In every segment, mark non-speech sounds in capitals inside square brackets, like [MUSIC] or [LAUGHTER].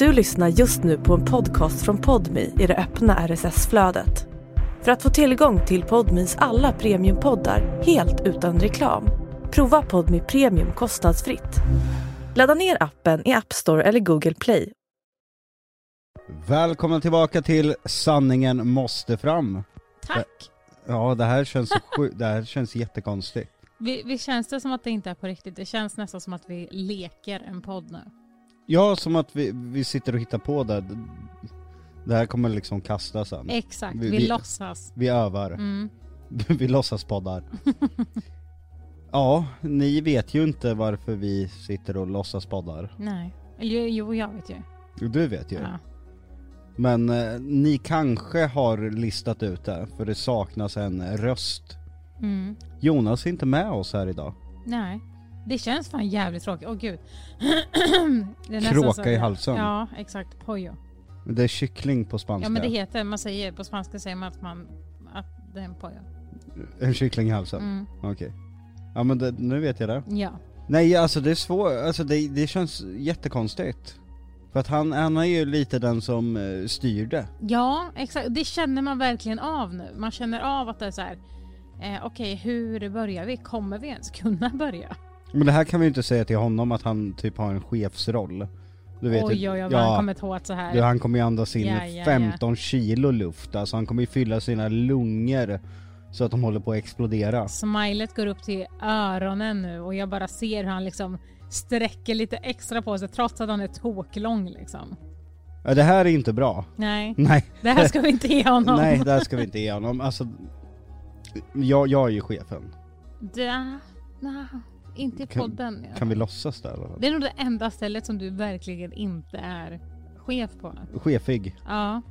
Du lyssnar just nu på en podcast från Podmi i det öppna RSS-flödet. För att få tillgång till Podmis alla premiumpoddar helt utan reklam, prova Podmi Premium kostnadsfritt. Ladda ner appen i App Store eller Google Play. Välkomna tillbaka till Sanningen måste fram. Tack! Ja, det här känns, sju- det här känns jättekonstigt. Vi, vi känns det som att det inte är på riktigt? Det känns nästan som att vi leker en podd nu. Ja, som att vi, vi sitter och hittar på det. Det här kommer liksom kasta sen. Exakt, Vi- vi, vi- låtsas. Vi övar. Mm. [LAUGHS] vi låtsas poddar. Ja, ni vet ju inte varför vi sitter och låtsas poddar. Nej. Jo, jo, jag vet ju. Du vet ju. Ja. Men eh, ni kanske har listat ut det, för det saknas en röst. Mm. Jonas är inte med oss här idag. Nej. Det känns fan jävligt tråkigt. Åh gud. [CLEARS THROAT] det är nästan Kråka så- i halsen. Ja, exakt. Pojo. Det är kyckling på spanska. Ja men det heter, man säger, på spanska säger man att man, att det är en pojo. En kyckling i halsen? Mm. Okej. Ja men det, nu vet jag det. Ja. Nej alltså det är svårt, alltså det, det känns jättekonstigt. För att han, han är ju lite den som eh, styr det. Ja, exakt. Det känner man verkligen av nu. Man känner av att det är så här. Eh, Okej, hur börjar vi? Kommer vi ens kunna börja? Men det här kan vi ju inte säga till honom att han typ har en chefsroll. Du vet oj, oj, oj, vad han kommer åt så här. du, han kommer ju andas in Ja, ja, 15 kilo luft, alltså han kommer ju fylla sina lungor så att de håller på att explodera. Smilet går upp till öronen nu och jag bara ser hur han liksom sträcker lite extra på sig trots att han är toklång liksom. Ja, det här är inte bra. Nej, [LAUGHS] Nej, det här ska vi inte ge honom. nej det här ska vi inte ge honom. Alltså, jag, jag är ju chefen. [LAUGHS] Da, na, inte i Kan- podden. Kan vi låtsas där? eller? Det är nog det enda stället som du verkligen inte är chef på. Chefig. Ja,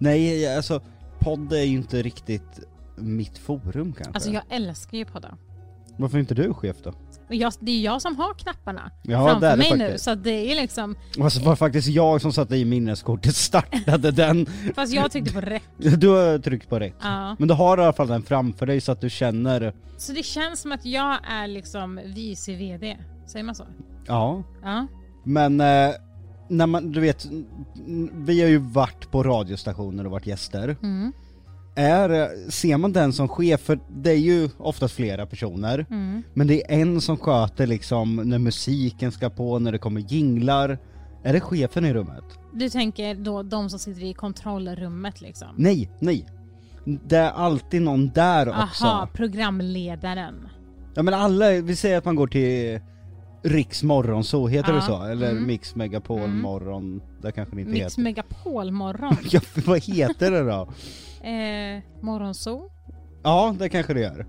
Nej, alltså podd är ju inte riktigt mitt forum kanske. alltså jag älskar ju poddar. Varför är inte du chef då? Jag, det är jag som har knapparna Ja, framför det mig nu faktiskt. så att det är liksom, Alltså det var faktiskt jag som satte i minneskortet, startade den. fast jag tryckte på rätt. [LAUGHS] Du har tryckt på rätt. Ja. Men du har i alla fall den framför dig så att du känner, Så det känns som att jag är liksom vice VD, säger man så? ja. Ja. Men eh, när man, du vet, vi har ju varit på radiostationer och varit gäster. Mm. Är, eh, ser man den som chef, för det är ju oftast flera personer, Mm. men det är en som sköter liksom när musiken ska på, när det kommer jinglar. Är det chefen i rummet? Du tänker då de som sitter i kontrollrummet liksom? Nej, nej. Det är alltid någon där också. Aha, programledaren. Ja men alla, vi säger att man går till Riks morgon, så heter Ja, det så? Eller mm. Mix Megapol Mm. morgon, det kanske det inte Mix heter. Megapol-morgon. [LAUGHS] Ja, vad heter det då? eh, morgonzoo. Ja, det kanske det gör.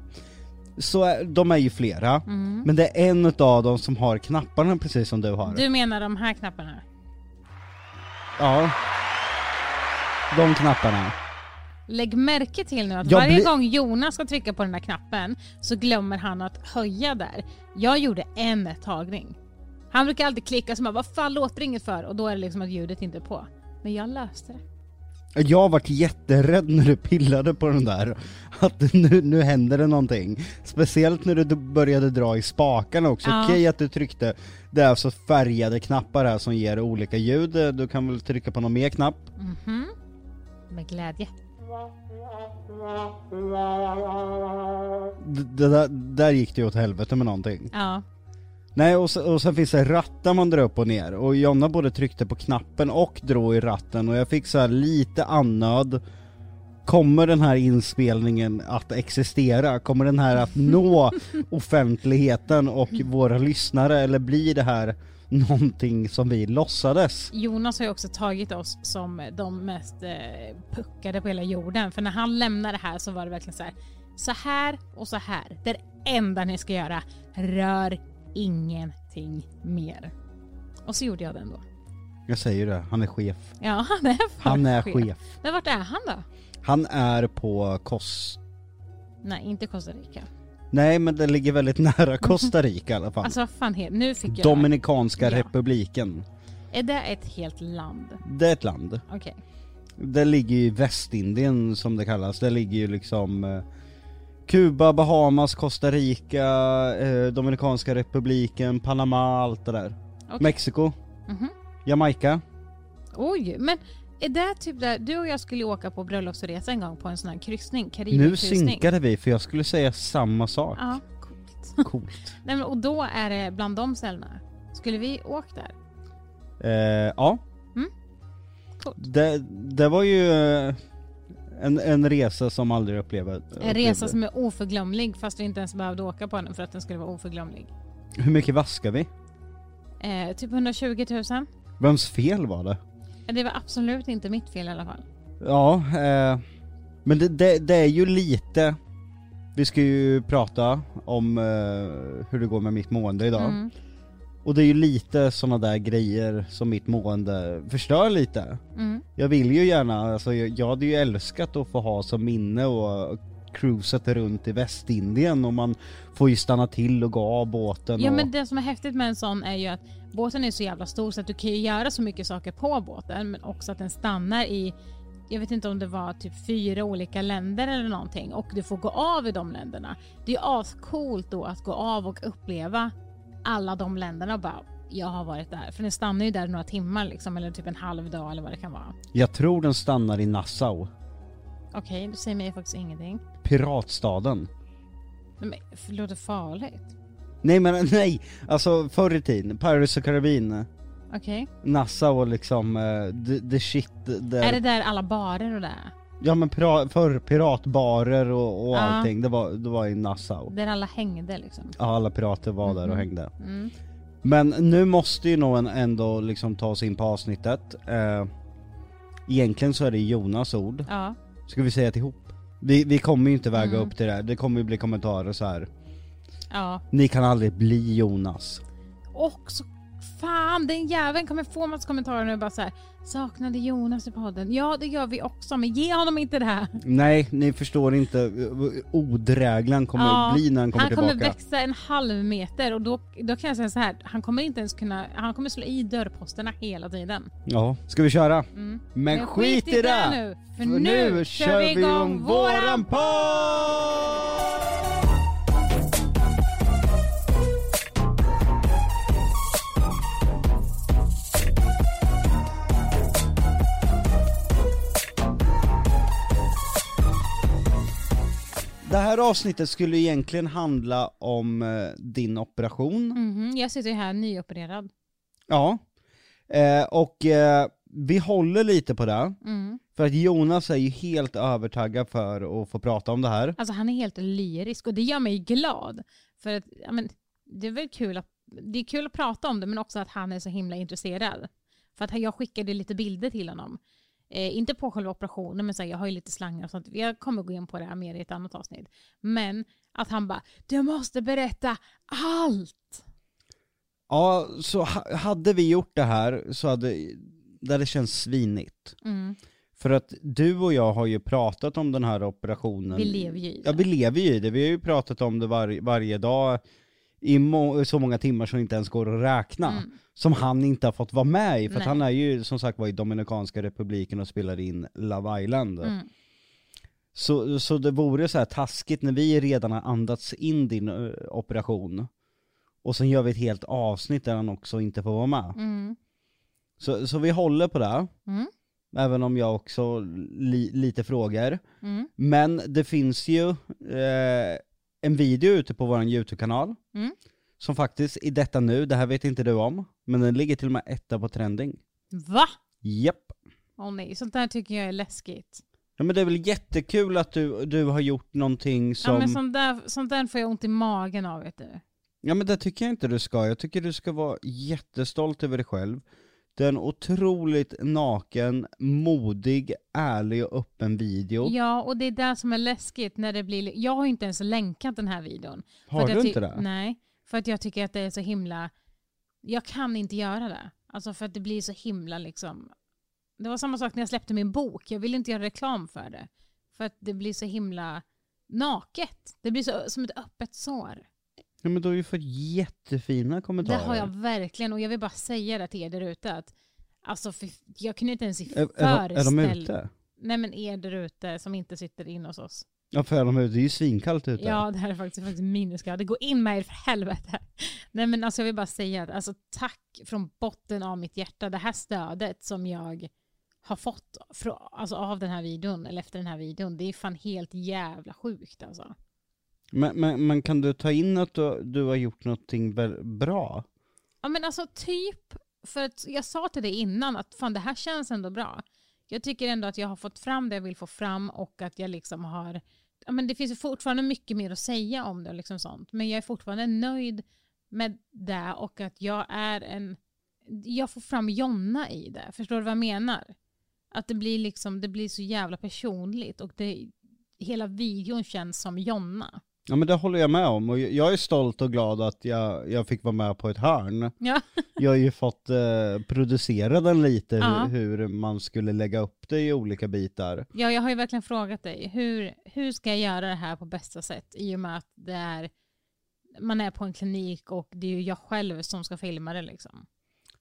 Så är- de är ju flera, Mm. men det är en utav dem som har knapparna precis som du har. Du menar de här knapparna? Ja. De knapparna. Lägg märke till nu att Jag varje blir- gång Jonas ska trycka på den där knappen så glömmer han att höja där. Jag gjorde en tagning. Han brukar alltid klicka som bara, vad fan låter inget för? Och då är det liksom att ljudet inte är på. Men jag löste det. Jag varit jätterädd när du pillade på den där, att nu, nu händer det någonting. Speciellt när du började dra i spakarna också. Ja. Okej att du tryckte, det är alltså färgade knappar här som ger olika ljud. Du kan väl trycka på någon mer knapp? Mhm. Med glädje. Det där, där gick det ju åt helvete med någonting. Ja. Nej och, så, och sen finns det rattar man drar upp och ner och Jonna både tryckte på knappen och drog i ratten och jag fick så här lite annöd Kommer den här inspelningen att existera? Kommer den här att nå [LAUGHS] offentligheten och våra lyssnare eller blir det här [LAUGHS] någonting som vi låtsades? Jonas har ju också tagit oss som de mest eh, puckade på hela jorden. För när han lämnade det här så var det verkligen så här. Så här och så här. Det är det enda ni ska göra. Rör ingenting mer. Och så gjorde jag det ändå. Jag säger det, han är chef. Ja, han är fan Han är chef. Men vart är han då? Han är på Kos... Nej, inte Costa Rica. Nej men det ligger väldigt nära Costa Rica i alla fall. Alltså vad fan heter Nu fick jag... Dominikanska Ja. republiken. Är det ett helt land? Det är ett land. Okej. Det ligger i Västindien som det kallas, det ligger ju liksom eh, Kuba, Bahamas, Costa Rica, eh, Dominikanska republiken, Panama, allt det där. Okej. Mexiko, Mhm. Jamaica, Oj, men är det typ där, du och jag skulle åka på bröllopsresa en gång på en sån här kryssning, Nu synkade vi för jag skulle säga samma sak. Ja, coolt. Coolt. [LAUGHS] Nej, men, och då är det bland de ställena. Skulle vi åkt där? Eh, ja. Mm. Coolt. Det, det var ju eh, en, en resa som aldrig upplevde. En resa som är oförglömlig fast vi inte ens behövde åka på den för att den skulle vara oförglömlig. Hur mycket vaskar vi? Eh, typ 120 000. Vems fel var det? Det var absolut inte mitt fel i alla fall. Ja, eh, men det, det, det är ju lite Vi ska ju prata om eh, hur det går med mitt mående idag Mm. Och det är ju lite såna där grejer som mitt mående förstör lite Mm. Jag vill ju gärna, alltså jag, jag hade ju älskat att få ha som minne och cruisat runt i Västindien och man får ju stanna till och gå av båten Ja och... men det som är häftigt med en sån är ju att båten är så jävla stor så att du kan ju göra så mycket saker på båten men också att den stannar i jag vet inte om det var typ fyra olika länder eller någonting och du får gå av i de länderna. Det är ju ascoolt då att gå av och uppleva alla de länderna och bara jag har varit där. För den stannar ju där några timmar liksom eller typ en halv dag eller vad det kan vara. Jag tror den stannar i Nassau Okej, du säger mig faktiskt ingenting. Piratstaden Men det låter farligt. Nej men [LAUGHS] nej, alltså förr i tiden, Pirates of Caribbean Okej. Nassau och liksom uh, the, shit där. Är det där alla barer och det? Ja men pira, förr piratbarer och, och Ja. allting, det var, det var i Nassau. Där alla hängde liksom? Ja alla pirater var där och Mhm. hängde. Mm. Men nu måste ju någon ändå liksom ta oss in på avsnittet. Uh, egentligen så är det Jonas ord. Ja. Ska vi säga ihop? Vi, vi kommer ju inte väga Mm. upp till det här, det kommer ju bli kommentarer så här. Ja. Ni kan aldrig bli Jonas. Och så fan den jäveln kommer få massa kommentarer nu bara så här. Saknade Jonas i podden? Ja det gör vi också men ge honom inte det här. Nej, ni förstår inte han kommer Ja, bli när han kommer han tillbaka. kommer växa en halv meter och då, då kan jag säga så här. Han kommer inte ens kunna, han kommer slå i dörrposterna hela tiden. Ja, ska vi köra? Mm. Men, skit i det! nu! För, nu kör vi igång våran podd! Det här avsnittet skulle egentligen handla om eh, din operation. Mhm, Jag sitter ju här nyopererad. Ja. Eh, och eh, vi håller lite på det. Mm. För att Jonas är ju helt övertaggad för att få prata om det här. Alltså han är helt lyrisk och det gör mig glad. För att, ja, men, det är väl kul att, det är kul att prata om det men också att han är så himla intresserad. För att jag skickade lite bilder till honom. Eh, inte på själva operationen men så här, jag har ju lite slangar och sånt. Jag kommer gå in på det här mer i ett annat avsnitt. Men att han bara, du måste berätta allt! Ja, så ha- hade vi gjort det här så hade det hade känts svinigt. Mm. För att du och jag har ju pratat om den här operationen. Vi lever ju i det. Ja, vi lever ju i det. Vi har ju pratat om det var, varje dag i må så många timmar som inte ens går att räkna. Mm. Som han inte har fått vara med i, för han är ju som sagt var i Dominikanska republiken och spelar in Love Island. Mm. Så, så det vore så här taskigt när vi redan har andats in din operation och sen gör vi ett helt avsnitt där han också inte får vara med. Mm. Så, så vi håller på det, Mm. även om jag också li, lite frågar. Mm. Men det finns ju eh, en video ute på vår YouTube-kanal Mm. som faktiskt i detta nu, det här vet inte du om, men den ligger till och med etta på trending. Va? Japp. Åh nej, sånt där tycker jag är läskigt. Ja men det är väl jättekul att du, du har gjort någonting som... Ja men sånt där, sånt där får jag ont i magen av vet du. Ja men det tycker jag inte du ska, jag tycker du ska vara jättestolt över dig själv. Det är en otroligt naken, modig, ärlig och öppen video. Ja, och det är det som är läskigt när det blir... Jag har inte ens länkat den här videon. Har du inte det? Nej, för att jag tycker att det är så himla... Jag kan inte göra det. Alltså för att det blir så himla liksom... Det var samma sak när jag släppte min bok. Jag ville inte göra reklam för det. För att det blir så himla naket. Det blir så, som ett öppet sår. Ja men du har ju fått jättefina Det kommentarer. har jag verkligen. Och jag vill bara säga det till er där ute. Att, alltså, för, jag kunde inte ens Är, är, är de föreställa... ute? Nej men er där ute som inte sitter in hos oss. Ja för de, det är ju svinkallt ute. Ja, det här är faktiskt, faktiskt minusgrader. Gå in med er för helvete. Nej men alltså jag vill bara säga att alltså, tack från botten av mitt hjärta. Det här stödet som jag har fått alltså, av den här videon, eller efter den här videon, det är fan helt jävla sjukt alltså. Men, men, men kan du ta in att du, du har gjort någonting bra? Ja men alltså typ, för att jag sa till dig innan att fan det här känns ändå bra. Jag tycker ändå att jag har fått fram det jag vill få fram och att jag liksom har, ja men det finns ju fortfarande mycket mer att säga om det och liksom sånt. Men jag är fortfarande nöjd med det och att jag är en, jag får fram Jonna i det. Förstår du vad jag menar? Att det blir liksom, det blir så jävla personligt och det, hela videon känns som Jonna. Ja men det håller jag med om och jag är stolt och glad att jag, jag fick vara med på ett hörn. Ja. [LAUGHS] Jag har ju fått eh, producera den lite, Ja. hur, hur man skulle lägga upp det i olika bitar. Ja, jag har ju verkligen frågat dig, hur, hur ska jag göra det här på bästa sätt? I och med att det är, man är på en klinik och det är ju jag själv som ska filma det liksom.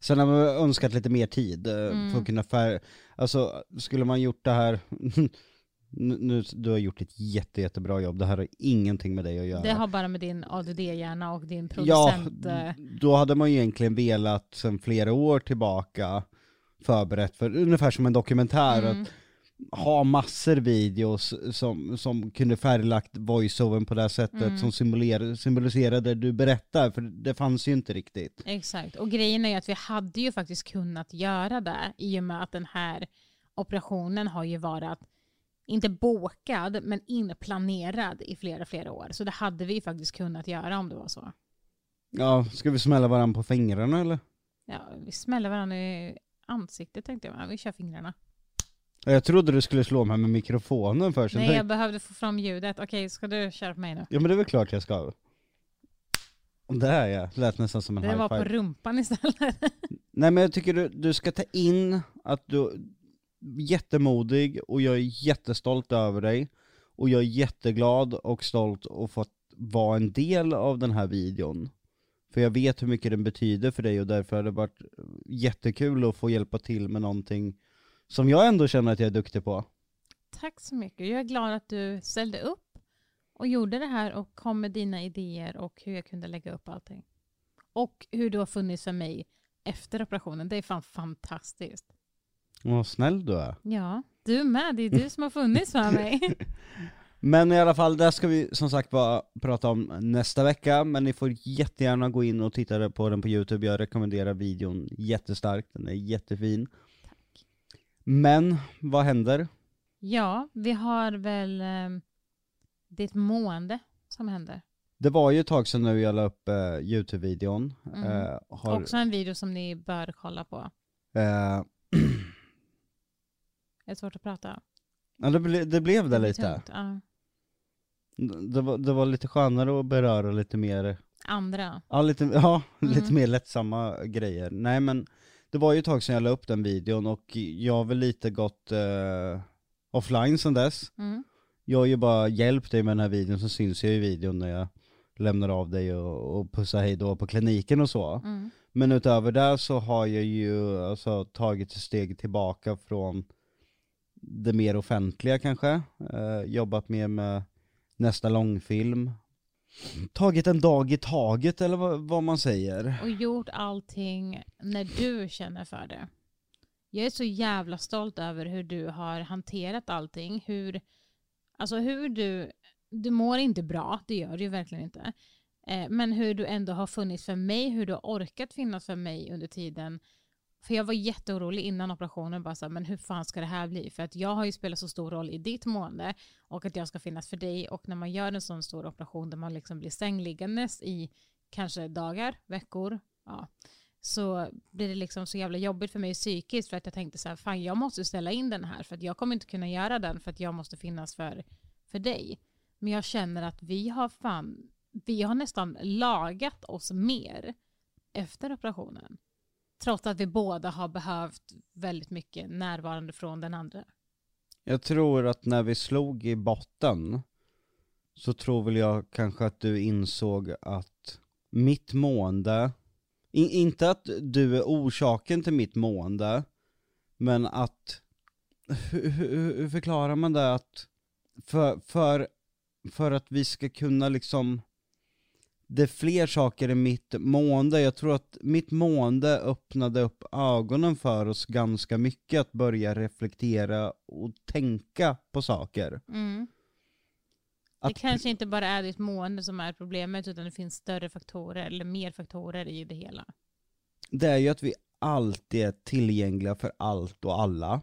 Sen har man önskat lite mer tid Mm. för att kunna färg... Alltså, skulle man gjort det här... [LAUGHS] nu, du har gjort ett jätte, jättebra jobb, det här har ingenting med dig att göra. Det har bara med din ADD-hjärna och din Ja, producent... eh, då hade man ju egentligen velat sen flera år tillbaka förberett för, ungefär som en dokumentär, Mm. att ha massor videos som, som kunde färglagt voiceovern på det här sättet, Mm. som symboliserade, symboliserade det du berättar, för det fanns ju inte riktigt. Exakt, och grejen är ju att vi hade ju faktiskt kunnat göra det i och med att den här operationen har ju varit, inte bokad, men inplanerad i flera, flera år. Så det hade vi ju faktiskt kunnat göra om det var så. Ja, ska vi smälla varandra på fingrarna eller? Ja, vi smäller varandra i ansiktet tänkte jag, men vi kör fingrarna. Jag trodde du skulle slå mig med mikrofonen först. Nej, jag behövde få fram ljudet. Okej, ska du köra på mig nu? Ja men det är väl klart jag ska. Det här ja, lät nästan som en Det high var på five. rumpan istället. Nej men jag tycker du, du ska ta in att du jättemodig och jag är jättestolt över dig. Och jag är jätteglad och stolt att få vara en del av den här videon. För jag vet hur mycket den betyder för dig och därför har det varit jättekul att få hjälpa till med någonting som jag ändå känner att jag är duktig på. Tack så mycket. Jag är glad att du ställde upp och gjorde det här och kom med dina idéer och hur jag kunde lägga upp allting. Och hur du har funnits för mig efter operationen. Det är fan fantastiskt. Vad snäll du är. Ja, du med. Det är du som har funnits för mig. [LAUGHS] Men i alla fall, där ska vi som sagt bara prata om nästa vecka, men ni får jättegärna gå in och titta på den på youtube, jag rekommenderar videon jättestarkt, den är jättefin. Men, vad händer? Ja, vi har väl eh, ditt mående som händer. Det var ju ett tag sedan nu jag la upp eh, youtube-videon. Mm. Eh, har, Också en video som ni bör kolla på. eh, Det är svårt att prata. ja, det, ble, det blev det blir lite. tungt, Ja. Det var, det var lite skönare att beröra lite mer Andra. Ja, lite, ja, Mm. lite mer lättsamma grejer. Nej men, det var ju ett tag sedan jag la upp den videon och jag har väl lite gått eh, offline sedan dess. Mm. Jag har ju bara hjälpt dig med den här videon, så syns jag i videon när jag lämnar av dig och, och pussar hej då på kliniken och så. Mm. Men utöver det så har jag ju alltså tagit ett steg tillbaka från det mer offentliga kanske. Eh, jobbat mer med nästa långfilm. Tagit en dag i taget eller vad, vad man säger. Och gjort allting när du känner för det. Jag är så jävla stolt över hur du har hanterat allting. Hur, alltså hur du, du mår inte bra, det gör du ju verkligen inte. Eh, men hur du ändå har funnits för mig, hur du har orkat finnas för mig under tiden. För jag var jätteorolig innan operationen, bara så här, men hur fan ska det här bli? För att jag har ju spelat så stor roll i ditt mående och att jag ska finnas för dig. Och när man gör en sån stor operation där man liksom blir sängliggandes i kanske dagar, veckor, ja, så blir det liksom så jävla jobbigt för mig psykiskt för att jag tänkte så här, fan jag måste ställa in den här för att jag kommer inte kunna göra den för att jag måste finnas för, för dig. Men jag känner att vi har fan, vi har nästan lagat oss mer efter operationen. Trots att vi båda har behövt väldigt mycket närvarande från den andra. Jag tror att när vi slog i botten så tror väl jag kanske att du insåg att mitt mående, in, inte att du är orsaken till mitt mående, men att, hur, hur, hur förklarar man det att, för, för för att vi ska kunna liksom det är fler saker i mitt mående, jag tror att mitt mående öppnade upp ögonen för oss ganska mycket att börja reflektera och tänka på saker. Mm. Det kanske inte bara är ditt mående som är problemet utan det finns större faktorer eller mer faktorer i det hela. det är ju att vi alltid är tillgängliga för allt och alla.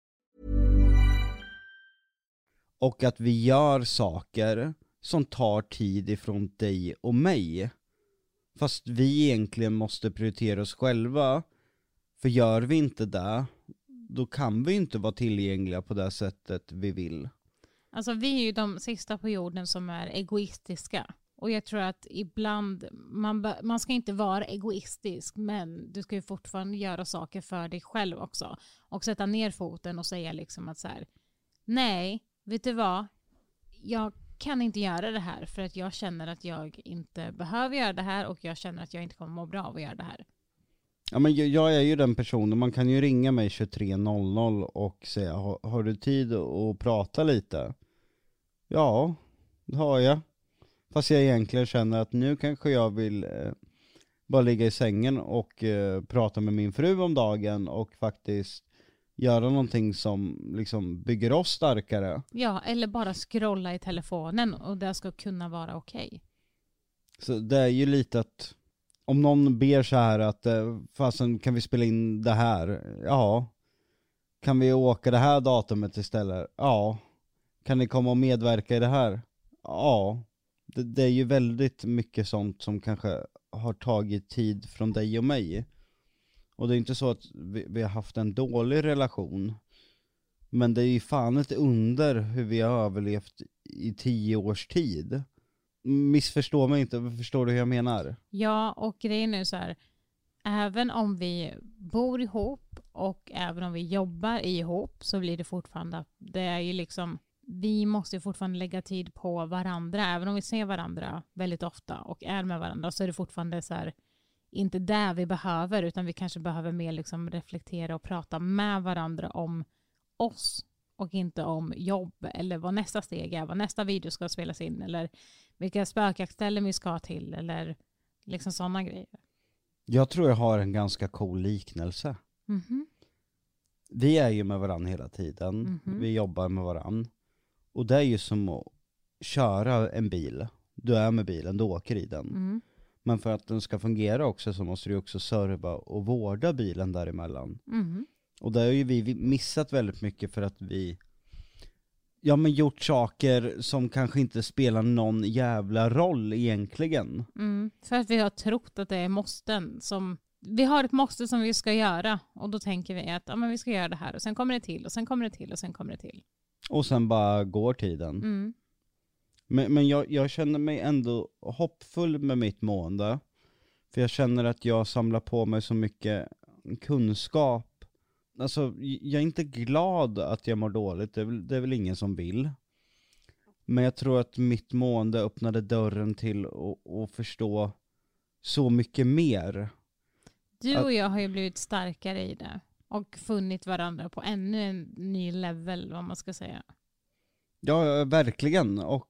Och att vi gör saker som tar tid ifrån dig och mig. Fast vi egentligen måste prioritera oss själva. För gör vi inte det, då kan vi inte vara tillgängliga på det sättet vi vill. Alltså vi är ju de sista på jorden som är egoistiska. Och jag tror att ibland, man, man ska inte vara egoistisk, men du ska ju fortfarande göra saker för dig själv också. Och sätta ner foten och säga liksom att så här, nej, vet du vad, jag kan inte göra det här för att jag känner att jag inte behöver göra det här och jag känner att jag inte kommer må bra av att göra det här. Ja men jag, är ju den personen, man kan ju ringa mig 23.00 och säga har, har du tid att prata lite? Ja, det har jag. Fast jag egentligen känner att nu kanske jag vill eh, bara ligga i sängen och eh, prata med min fru om dagen och faktiskt göra någonting som liksom bygger oss starkare. Ja, eller bara scrolla i telefonen och det ska kunna vara okej. Så det är ju lite att om någon ber så här att eh, fasen kan vi spela in det här? Ja. Kan vi åka det här datumet istället? Ja. Kan ni komma och medverka i det här? Ja. Det, det är ju väldigt mycket sånt som kanske har tagit tid från dig och mig. Och det är inte så att vi, vi har haft en dålig relation. Men det är ju fan ett under hur vi har överlevt i tio års tid. Missförstå mig inte, förstår du hur jag menar? Ja, och grejen är så här, även om vi bor ihop och även om vi jobbar ihop så blir det fortfarande, det är ju liksom, vi måste ju fortfarande lägga tid på varandra, även om vi ser varandra väldigt ofta och är med varandra så är det fortfarande så här, inte det vi behöver, utan vi kanske behöver mer liksom reflektera och prata med varandra om oss och inte om jobb eller vad nästa steg är, vad nästa video ska spelas in eller vilka spökjaktställen vi ska till eller liksom sådana grejer. Jag tror jag har en ganska cool liknelse. Mhm. Vi är ju med varandra hela tiden, Mhm. vi jobbar med varandra. Och det är ju som att köra en bil. Du är med bilen, du åker i den. Mm. Men för att den ska fungera också så måste du också serva och vårda bilen däremellan. Mhm. Och där har ju vi missat väldigt mycket för att vi Ja men gjort saker som kanske inte spelar någon jävla roll egentligen. Mm. För att vi har trott att det är måsten som vi har ett måste som vi ska göra och då tänker vi att ja, men vi ska göra det här och sen kommer det till och sen kommer det till och sen kommer det till. Och sen bara går tiden. Mm. Men, men jag, jag känner mig ändå hoppfull med mitt mående. För jag känner att jag samlar på mig så mycket kunskap. Alltså, jag är inte glad att jag mår dåligt, det är, väl, det är väl ingen som vill. Men jag tror att mitt mående öppnade dörren till att förstå så mycket mer. Du Att- och jag har ju blivit starkare i det och funnit varandra på ännu en ny level vad man ska säga. Ja, verkligen. Och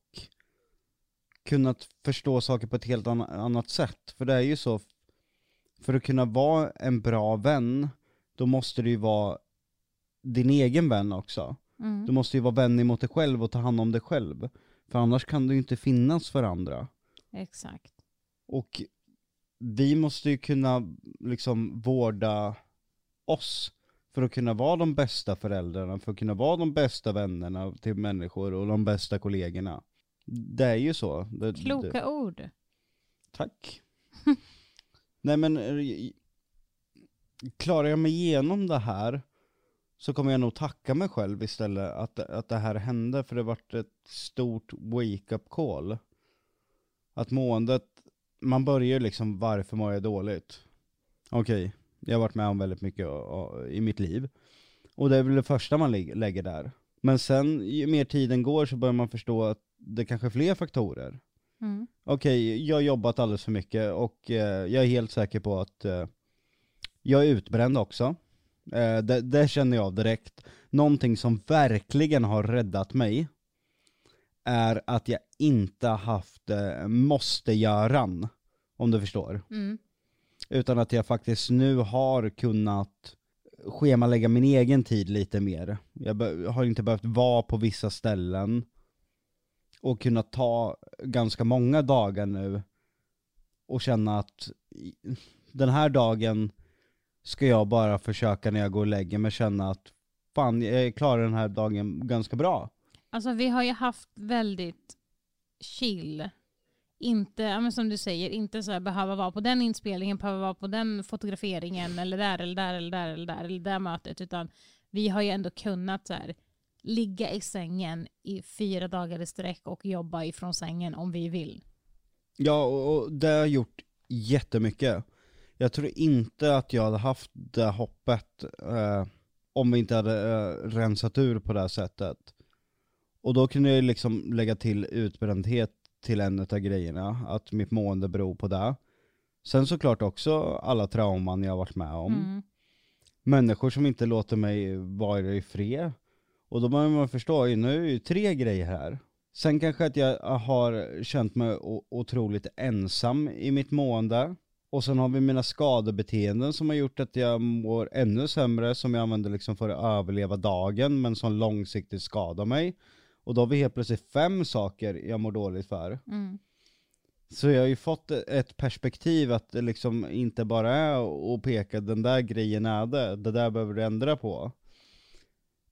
kunnat förstå saker på ett helt anna- annat sätt. För det är ju så, för att kunna vara en bra vän, då måste du ju vara din egen vän också. Mm. Du måste ju vara vän emot dig själv och ta hand om dig själv. För annars kan du ju inte finnas för andra. Exakt. Och vi måste ju kunna liksom vårda oss för att kunna vara de bästa föräldrarna, för att kunna vara de bästa vännerna till människor och de bästa kollegorna. Det är ju så. Det, Kloka det, ord. tack. [LAUGHS] Nej men, eh, klarar jag mig igenom det här så kommer jag nog tacka mig själv istället att, att det här hände, för det vart ett stort wake-up call. Att måendet, man börjar liksom, varför mår jag dåligt? Okej, jag har varit med om väldigt mycket i mitt liv. Och det är väl det första man lä- lägger där. Men sen, ju mer tiden går så börjar man förstå att det kanske är fler faktorer. Mm. Okej, jag har jobbat alldeles för mycket och eh, jag är helt säker på att eh, jag är utbränd också. Eh, det, det känner jag direkt. Någonting som verkligen har räddat mig är att jag inte haft eh, måste-göran, om du förstår. Mm. Utan att jag faktiskt nu har kunnat schemalägga min egen tid lite mer. Jag har inte behövt vara på vissa ställen och kunna ta ganska många dagar nu och känna att den här dagen ska jag bara försöka när jag går och lägger mig känna att fan, jag klarar den här dagen ganska bra. Alltså vi har ju haft väldigt chill. Inte, ja, men som du säger, inte så här behöva vara på den inspelningen, behöva vara på den fotograferingen eller där eller där eller där eller där eller där mötet. Utan vi har ju ändå kunnat så här, ligga i sängen i fyra dagar i sträck och jobba ifrån sängen om vi vill. Ja, och, det har gjort jättemycket. Jag tror inte att jag hade haft det hoppet eh, om vi inte hade eh, rensat ur på det här sättet. Och då kunde jag liksom lägga till utbrändhet till en av grejerna, att mitt mående beror på det. Sen såklart också alla trauman jag har varit med om. Mm. Människor som inte låter mig vara i fred. Och då börjar man förstå, nu är det ju tre grejer här. Sen kanske att jag har känt mig otroligt ensam i mitt mående. Och sen har vi mina skadebeteenden som har gjort att jag mår ännu sämre, som jag använder liksom för att överleva dagen, men som långsiktigt skadar mig. Och då har vi helt plötsligt fem saker jag mår dåligt för. Mm. Så jag har ju fått ett perspektiv att det liksom inte bara är att peka den där grejen är det, det där behöver du ändra på.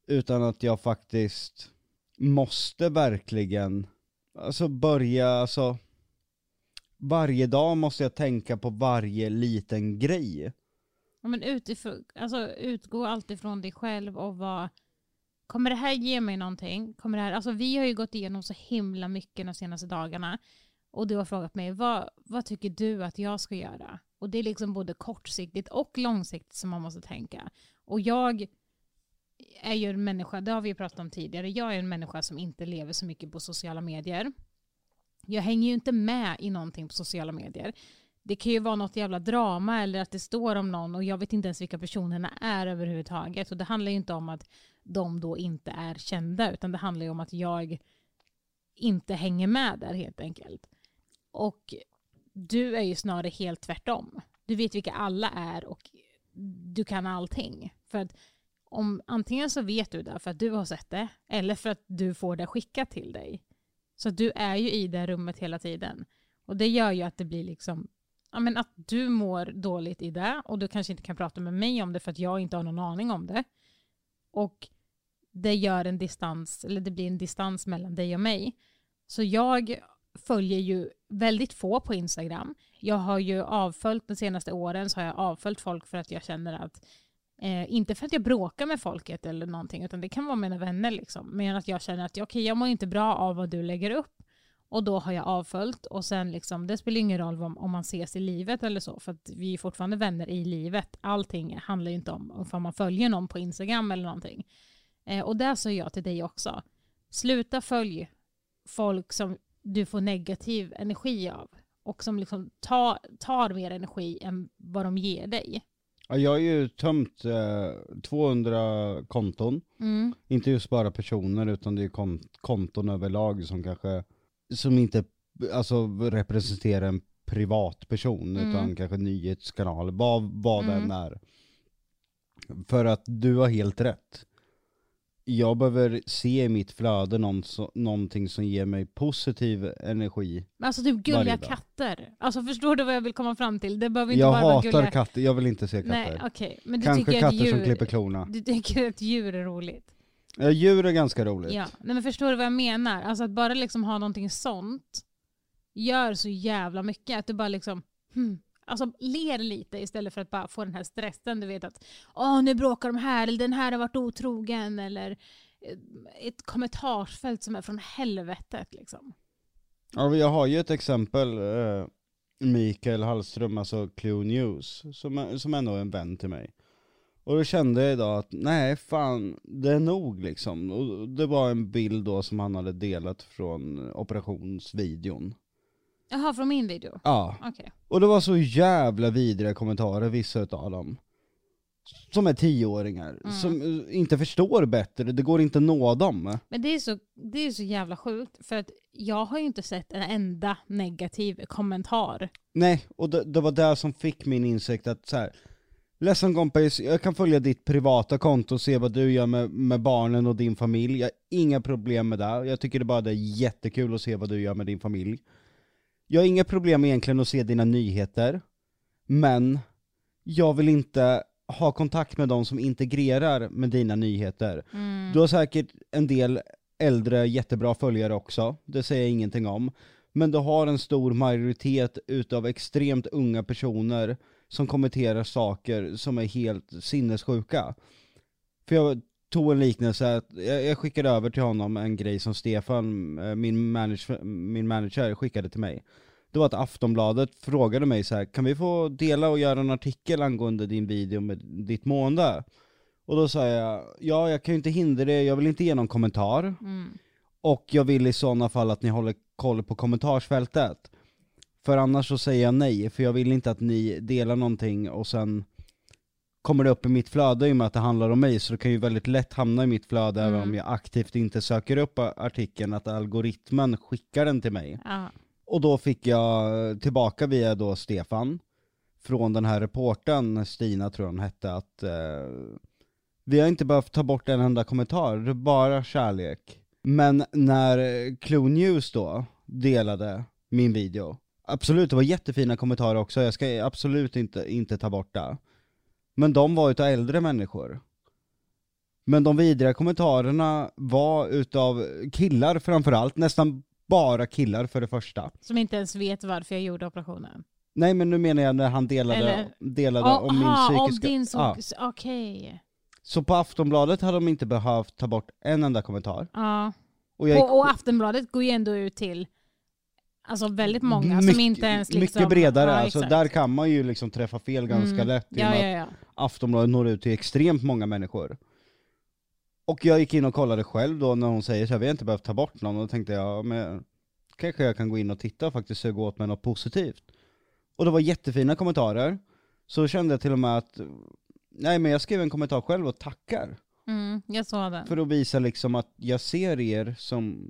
Utan att jag faktiskt måste verkligen, alltså börja, alltså varje dag måste jag tänka på varje liten grej. Ja, men utifrån, alltså, utgå alltid från dig själv och vad Kommer det här ge mig någonting? Kommer det här, alltså, vi har ju gått igenom så himla mycket de senaste dagarna. Och du har frågat mig, vad, vad tycker du att jag ska göra? Och det är liksom både kortsiktigt och långsiktigt som man måste tänka. Och jag är ju en människa, det har vi ju pratat om tidigare, jag är en människa som inte lever så mycket på sociala medier. Jag hänger ju inte med i någonting på sociala medier det kan ju vara något jävla drama eller att det står om någon och jag vet inte ens vilka personerna är överhuvudtaget. Och det handlar ju inte om att de då inte är kända utan det handlar ju om att jag inte hänger med där helt enkelt. Och du är ju snarare helt tvärtom. Du vet vilka alla är och du kan allting. För att om, antingen så vet du det för att du har sett det eller för att du får det skickat till dig. Så du är ju i det rummet hela tiden. Och det gör ju att det blir liksom ja, men att du mår dåligt i det och du kanske inte kan prata med mig om det för att jag inte har någon aning om det. Och det gör en distans, eller det blir en distans mellan dig och mig. Så jag följer ju väldigt få på Instagram. Jag har ju avföljt de senaste åren så har jag avföljt folk för att jag känner att eh, inte för att jag bråkar med folket eller någonting utan det kan vara mina vänner liksom. Men att jag känner att okay, jag mår inte bra av vad du lägger upp. Och då har jag avföljt och sen liksom, det spelar ingen roll om, om man ses i livet eller så, för att vi är fortfarande vänner i livet. Allting handlar ju inte om om man följer någon på Instagram eller någonting. Eh, och där sa jag till dig också, sluta följ folk som du får negativ energi av och som liksom tar, tar mer energi än vad de ger dig. Ja, jag har ju tömt eh, 200 konton, Mm. inte just bara personer utan det är kon- konton överlag som kanske, som inte alltså, representerar en privatperson Mm. utan kanske nyhetskanal, vad, vad Mm. den är. För att du har helt rätt. Jag behöver se i mitt flöde någon, så, någonting som ger mig positiv energi. Men Alltså typ gulliga katter. Alltså förstår du vad jag vill komma fram till? Det behöver inte Jag bara vara hatar gulliga katter, jag vill inte se katter. Nej, okej. Men du Kanske tycker att katter djur, som klipper klorna. Du tycker att djur är roligt? Ja, djur är ganska roligt. Ja, nej men förstår du vad jag menar? Alltså att bara liksom ha någonting sånt gör så jävla mycket. Att du bara liksom, hmm, Alltså ler lite istället för att bara få den här stressen. Du vet att åh nu bråkar de här, eller den här har varit otrogen, eller eh, ett kommentarsfält som är från helvetet liksom. Ja, jag har ju ett exempel, eh, Mikael Hallström, alltså Clue News, som, som ändå är en vän till mig. Och då kände jag idag att, nej fan, det är nog liksom. Och det var en bild då som han hade delat från operationsvideon. Jaha, från min video? Ja, Okej. och det var så jävla vidriga kommentarer, vissa utav dem. Som är tioåringar, Mm. som eh, inte förstår bättre, det går inte att nå dem. Men det är, så, det är så jävla sjukt, för att jag har ju inte sett en enda negativ kommentar. Nej, och det, det var det som fick min insikt att så här. Ledsen kompis, jag kan följa ditt privata konto och se vad du gör med, med barnen och din familj. Jag har inga problem med det. Jag tycker det bara det är jättekul att se vad du gör med din familj. Jag har inga problem egentligen att se dina nyheter. Men jag vill inte ha kontakt med de som integrerar med dina nyheter. Du har säkert en del äldre jättebra följare också, det säger jag ingenting om. Men du har en stor majoritet utav extremt unga personer som kommenterar saker som är helt sinnessjuka. För jag tog en liknelse, att jag, jag skickade över till honom en grej som Stefan, eh, min, manage, min manager, skickade till mig. Det var att Aftonbladet frågade mig så här: kan vi få dela och göra en artikel angående din video med ditt mående? Och då sa jag, ja jag kan ju inte hindra det, jag vill inte ge någon kommentar. Mm. Och jag vill i sådana fall att ni håller koll på kommentarsfältet. För annars så säger jag nej, för jag vill inte att ni delar någonting och sen kommer det upp i mitt flöde i och med att det handlar om mig, så det kan ju väldigt lätt hamna i mitt flöde även om jag aktivt inte söker upp artikeln, att algoritmen skickar den till mig. Ja. Och då fick jag tillbaka via då Stefan, från den här reporten, Stina tror jag hon hette, att eh, vi har inte behövt ta bort en enda kommentar, det är bara kärlek. Men när Clue News då delade min video, absolut det var jättefina kommentarer också, jag ska absolut inte, inte ta bort det. Men de var utav äldre människor. Men de vidriga kommentarerna var utav killar framförallt, nästan bara killar för det första. Som inte ens vet varför jag gjorde operationen. Nej men nu menar jag när han delade, Eller- delade Ja, om min aha, psykiska... Om din så... ja. Okej. Så på Aftonbladet hade de inte behövt ta bort en enda kommentar. Ja. Och jag gick- Och, och Aftonbladet går ju ändå ut till alltså väldigt många som mycket- inte ens liksom... Mycket bredare, Ja, alltså där kan man ju liksom träffa fel ganska Mm. lätt Ja, ja, ja. Aftonbladet når ut till extremt många människor. Och jag gick in och kollade själv då när hon säger så här, vi har inte behövt ta bort någon, och då tänkte jag, ja, men kanske jag kan gå in och titta och faktiskt suga åt mig något positivt. Och det var jättefina kommentarer, så kände jag till och med att, nej men jag skrev en kommentar själv och tackar. Mm, jag såg den. För att visa liksom att jag ser er som,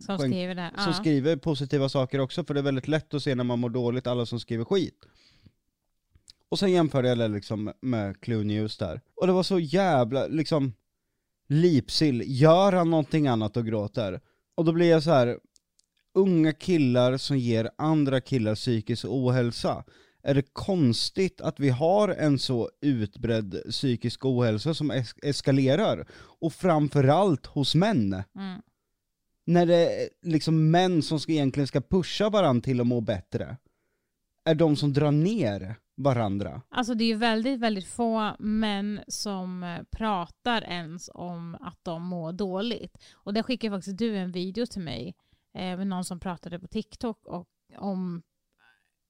Som poäng- skriver det. som Ja. skriver positiva saker också, för det är väldigt lätt att se när man mår dåligt, alla som skriver skit. Och sen jämförde jag det liksom med Clue News där. Och det var så jävla, liksom, Lipsill, gör han någonting annat och gråter? Och då blir jag så här. unga killar som ger andra killar psykisk ohälsa. Är det konstigt att vi har en så utbredd psykisk ohälsa som es- eskalerar? Och framförallt hos män Mm. när det är liksom män som ska, egentligen ska pusha varandra till att må bättre, är de som drar ner varandra. Alltså det är ju väldigt, väldigt få män som eh, pratar ens om att de mår dåligt. Och där skickade faktiskt du en video till mig eh, med någon som pratade på TikTok och, om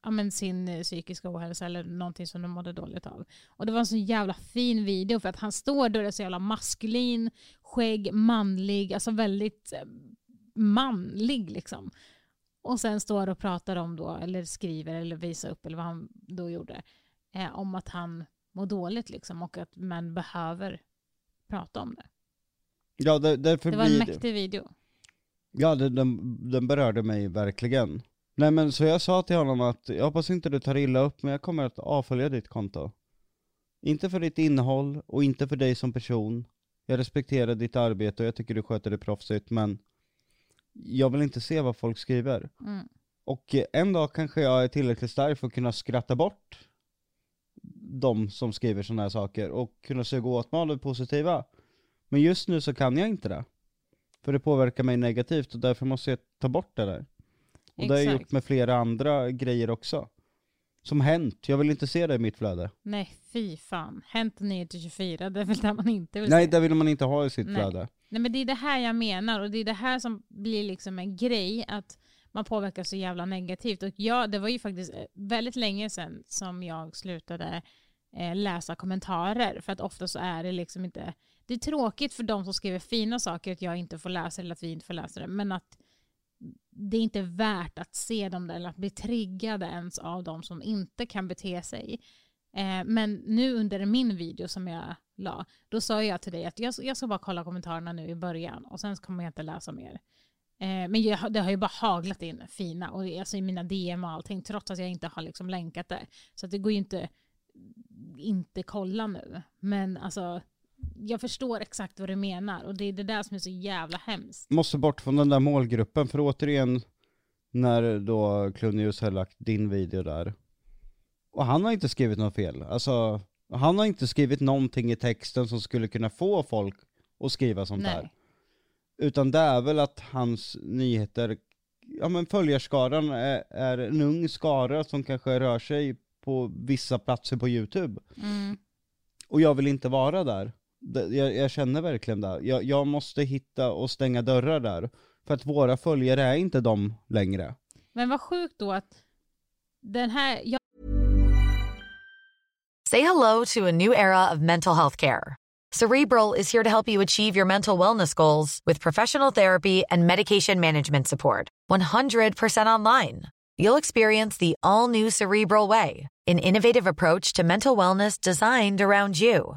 ja, men sin eh, psykiska ohälsa eller någonting som de mådde dåligt av. Och det var en så jävla fin video för att han står där och är så jävla maskulin, skägg, manlig, alltså väldigt eh, manlig liksom. Och sen står och pratar om då, eller skriver eller visar upp eller vad han då gjorde, eh, om att han mår dåligt liksom och att män behöver prata om det. Ja, det, därför Det var en mäktig video. Ja, det, den, den berörde mig verkligen. Nej men så jag sa till honom att jag hoppas inte du tar illa upp, men jag kommer att avfölja ditt konto. Inte för ditt innehåll och inte för dig som person. Jag respekterar ditt arbete och jag tycker du sköter det proffsigt, men jag vill inte se vad folk skriver. Mm. Och eh, en dag kanske jag är tillräckligt stark för att kunna skratta bort de som skriver sådana här saker och kunna suga åt mig av det positiva. Men just nu så kan jag inte det. För det påverkar mig negativt och därför måste jag ta bort det där. Och det har jag Exakt. gjort med flera andra grejer också. Som hänt, jag vill inte se det i mitt flöde. Nej, fy fan. Hänt 9 till 24, det är väl där man inte vill Nej, se. det vill man inte ha i sitt Nej. flöde. Nej men det är det här jag menar och det är det här som blir liksom en grej att man påverkas så jävla negativt. Och jag, det var ju faktiskt eh, väldigt länge sedan som jag slutade eh, läsa kommentarer för att ofta så är det liksom inte det är tråkigt för de som skriver fina saker att jag inte får läsa eller att vi inte får läsa det men att det är inte värt att se dem där eller att bli triggade ens av de som inte kan bete sig. Eh, men nu under min video som jag la, då sa jag till dig att jag, jag ska bara kolla kommentarerna nu i början och sen kommer jag inte läsa mer. Eh, men jag, det har ju bara haglat in fina, och alltså i mina DM och allting, trots att jag inte har liksom länkat det. Så att det går ju inte inte kolla nu. Men alltså, jag förstår exakt vad du menar och det är det där som är så jävla hemskt. Måste bort från den där målgruppen, för återigen, när då Clunius har lagt din video där, och han har inte skrivit något fel. Alltså, han har inte skrivit någonting i texten som skulle kunna få folk att skriva sånt Nej. där. Utan det är väl att hans nyheter, ja men följarskaran är, är en ung skara som kanske rör sig på vissa platser på YouTube. Mm. Och jag vill inte vara där. Jag, jag känner verkligen det. Jag, jag måste hitta och stänga dörrar där. För att våra följare är inte de längre. Men vad sjukt då att den här, jag Say hello to a new era of mental health care. Cerebral is here to help you achieve your mental wellness goals with professional therapy and medication management support. 100% online. You'll experience the all new Cerebral Way, an innovative approach to mental wellness designed around you.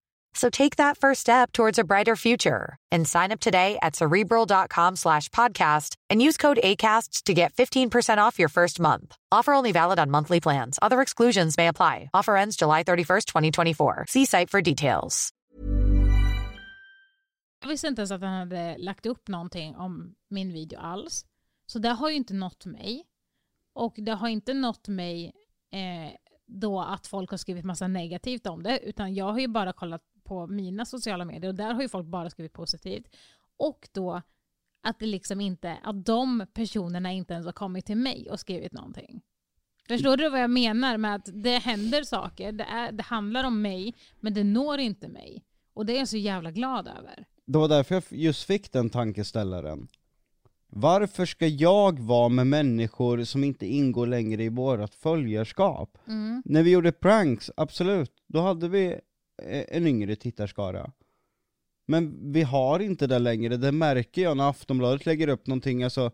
So take that first step towards a brighter future and sign up today at cerebral.com slash podcast and use code ACAST to get 15% off your first month. Offer only valid on monthly plans. Other exclusions may apply. Offer ends July 31st, 2024. See site for details. Jag visste inte ens att han hade lagt upp någonting om min video alls. Så det har ju inte nått mig. Och det har inte nått mig eh, då att folk har skrivit massa negativt om det. Utan jag har ju bara kollat på mina sociala medier och där har ju folk bara skrivit positivt. Och då att det liksom inte, att de personerna inte ens har kommit till mig och skrivit någonting. Förstår du vad jag menar med att det händer saker, det, är, det handlar om mig, men det når inte mig. Och det är jag så jävla glad över. Det var därför jag just fick den tankeställaren. Varför ska jag vara med människor som inte ingår längre i vårat följarskap? Mm. När vi gjorde pranks, absolut, då hade vi Eh, en yngre tittarskara. Men vi har inte det längre, det märker jag när Aftonbladet lägger upp någonting, alltså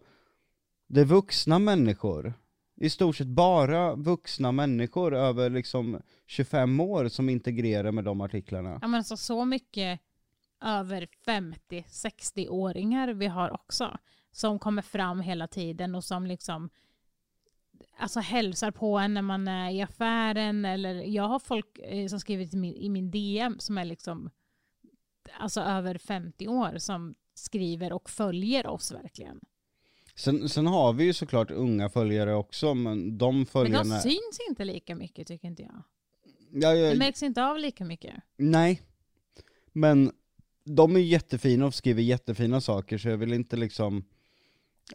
det är vuxna människor. I stort sett bara vuxna människor över liksom 25 år som integrerar med de artiklarna. Ja, men alltså, så mycket över 50-60-åringar vi har också. Som kommer fram hela tiden och som liksom alltså hälsar på en när man är i affären. Eller jag har folk eh, som skrivit i min, i min DM som är liksom alltså över 50 år som skriver och följer oss verkligen. Sen, sen har vi ju såklart unga följare också, men de Men följarna... de syns inte lika mycket tycker inte jag. ja, ja, Det märks inte av lika mycket. Nej. Men de är jättefina och skriver jättefina saker, så jag vill inte liksom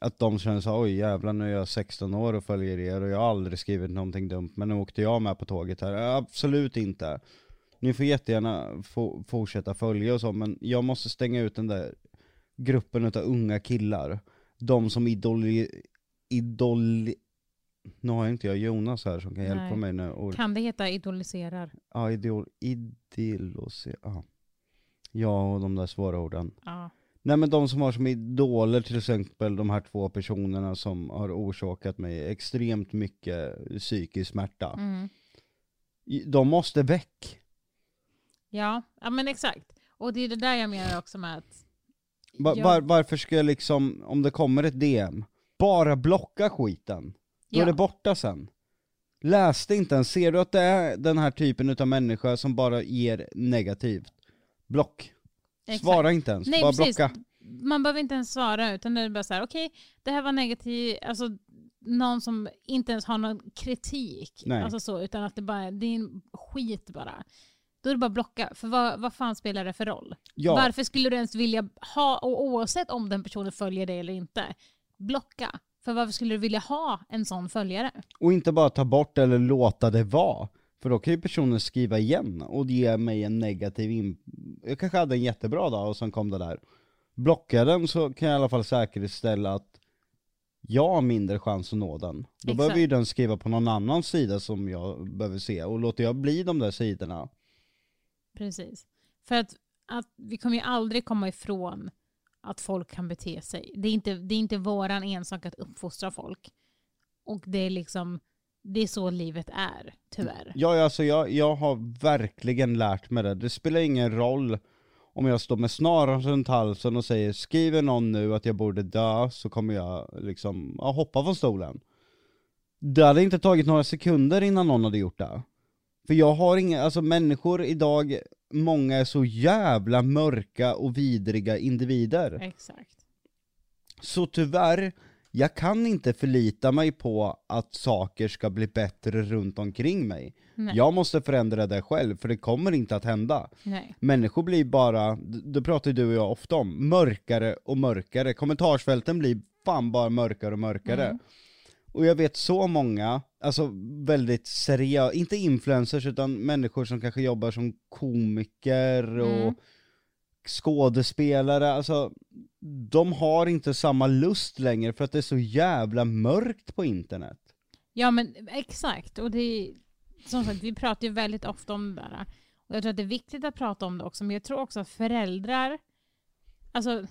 att de känner så oj jävlar nu är jag 16 år och följer er och jag har aldrig skrivit någonting dumt, men nu åkte jag med på tåget här. Absolut inte. Ni får jättegärna få, fortsätta följa och så, men jag måste stänga ut den där gruppen av unga killar. De som idol... idol nu har inte jag Jonas här som kan hjälpa Nej. mig nu. Och, Kan det heta idoliserar? Ja, idol, idilose, ja. Ja, och de där svåra orden. Ja. Nej men de som har som idoler till exempel de här två personerna som har orsakat mig extremt mycket psykisk smärta. Mm. De måste väck. Ja, ja men exakt. Och det är det där jag menar också med att... Va- Ja. var, varför ska jag liksom, om det kommer ett DM, bara blocka skiten? Då Ja. är det borta sen. Läs det inte ens, ser du att det är den här typen av människa som bara ger negativt, block. Exakt. Svara inte ens, Nej, bara precis. blocka. man behöver inte ens svara utan det är bara så här, okej, det här var negativt, alltså någon som inte ens har någon kritik, Nej. alltså så, utan att det bara det är en skit bara. Då är det bara blocka, för vad, vad fan spelar det för roll? Ja. Varför skulle du ens vilja ha, och oavsett om den personen följer dig eller inte, blocka. För varför skulle du vilja ha en sån följare? Och inte bara ta bort eller låta det vara. För då kan ju personen skriva igen och ge mig en negativ in... Jag kanske hade en jättebra dag och sen kom det där. Blockar den så kan jag i alla fall säkerställa att jag har mindre chans att nå den. Då Exakt. behöver ju den skriva på någon annan sida som jag behöver se. Och låter jag bli de där sidorna, Precis. För att, att vi kommer ju aldrig komma ifrån att folk kan bete sig. Det är inte, det är inte våran ensak att uppfostra folk. Och det är liksom, det är så livet är, tyvärr. Ja, alltså jag, jag har verkligen lärt mig det. Det spelar ingen roll om jag står med snaran runt halsen och säger skriver någon nu att jag borde dö så kommer jag liksom ja, hoppa från stolen. Det hade inte tagit några sekunder innan någon hade gjort det. För jag har inga, alltså människor idag, många är så jävla mörka och vidriga individer. Exakt. Så tyvärr, jag kan inte förlita mig på att saker ska bli bättre runt omkring mig. Nej. Jag måste förändra det själv, för det kommer inte att hända. Nej. Människor blir bara, det pratar ju du och jag ofta om, mörkare och mörkare. Kommentarsfälten blir fan bara mörkare och mörkare. Mm. Och jag vet så många, alltså väldigt seriösa, inte influencers utan människor som kanske jobbar som komiker och Mm. skådespelare, alltså de har inte samma lust längre för att det är så jävla mörkt på internet. Ja men exakt. Och det är, som sagt, vi pratar ju väldigt ofta om det där. Och jag tror att det är viktigt att prata om det också, men jag tror också att föräldrar, alltså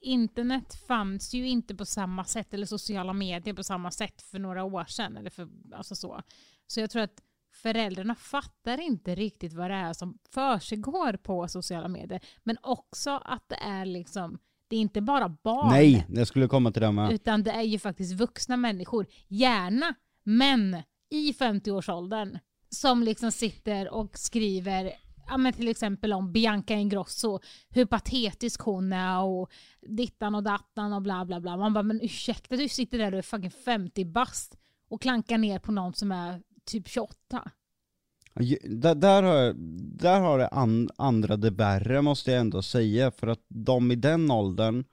internet fanns ju inte på samma sätt, eller sociala medier på samma sätt för några år sedan. Eller för, alltså så. så jag tror att föräldrarna fattar inte riktigt vad det är som försiggår på sociala medier. Men också att det är liksom, det är inte bara barn. Nej, jag skulle komma till det med. Utan det är ju faktiskt vuxna människor, gärna män i 50-årsåldern, som liksom sitter och skriver ja, men till exempel om Bianca Ingrosso, hur patetisk hon är och dittan och dattan och bla bla bla. Man bara, men ursäkta, du sitter där och är fucking 50 bast och klankar ner på någon som är typ 28. Där, där, har, där har det an, andra det värre måste jag ändå säga, för att de i den åldern,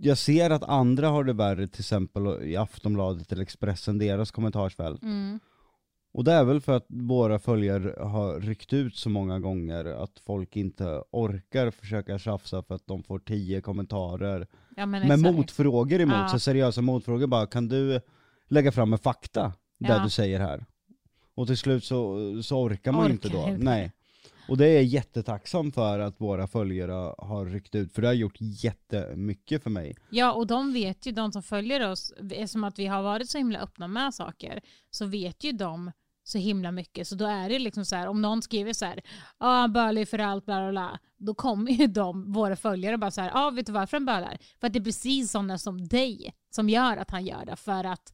jag ser att andra har det värre till exempel i Aftonbladet eller Expressen, deras kommentarsfält. Mm. Och det är väl för att våra följare har ryckt ut så många gånger att folk inte orkar försöka tjafsa för att de får tio kommentarer Ja, men med exakt. motfrågor emot Ja. sig, seriösa motfrågor bara, kan du lägga fram en fakta där Ja. du säger här? Och till slut så, så orkar man ju inte då. Orkar. Nej. Och det är jag jättetacksam för att våra följare har ryckt ut, för det har gjort jättemycket för mig. Ja, och de vet ju, de som följer oss, eftersom att vi har varit så himla öppna med saker, så vet ju de så himla mycket. Så då är det liksom så här, om någon skriver så här, ja, ah, bölig för allt, bla bla bla, då kommer ju de, våra följare, bara så här, ja, ah, vet du varför han bölar? För att det är precis sådana som dig som gör att han gör det. För att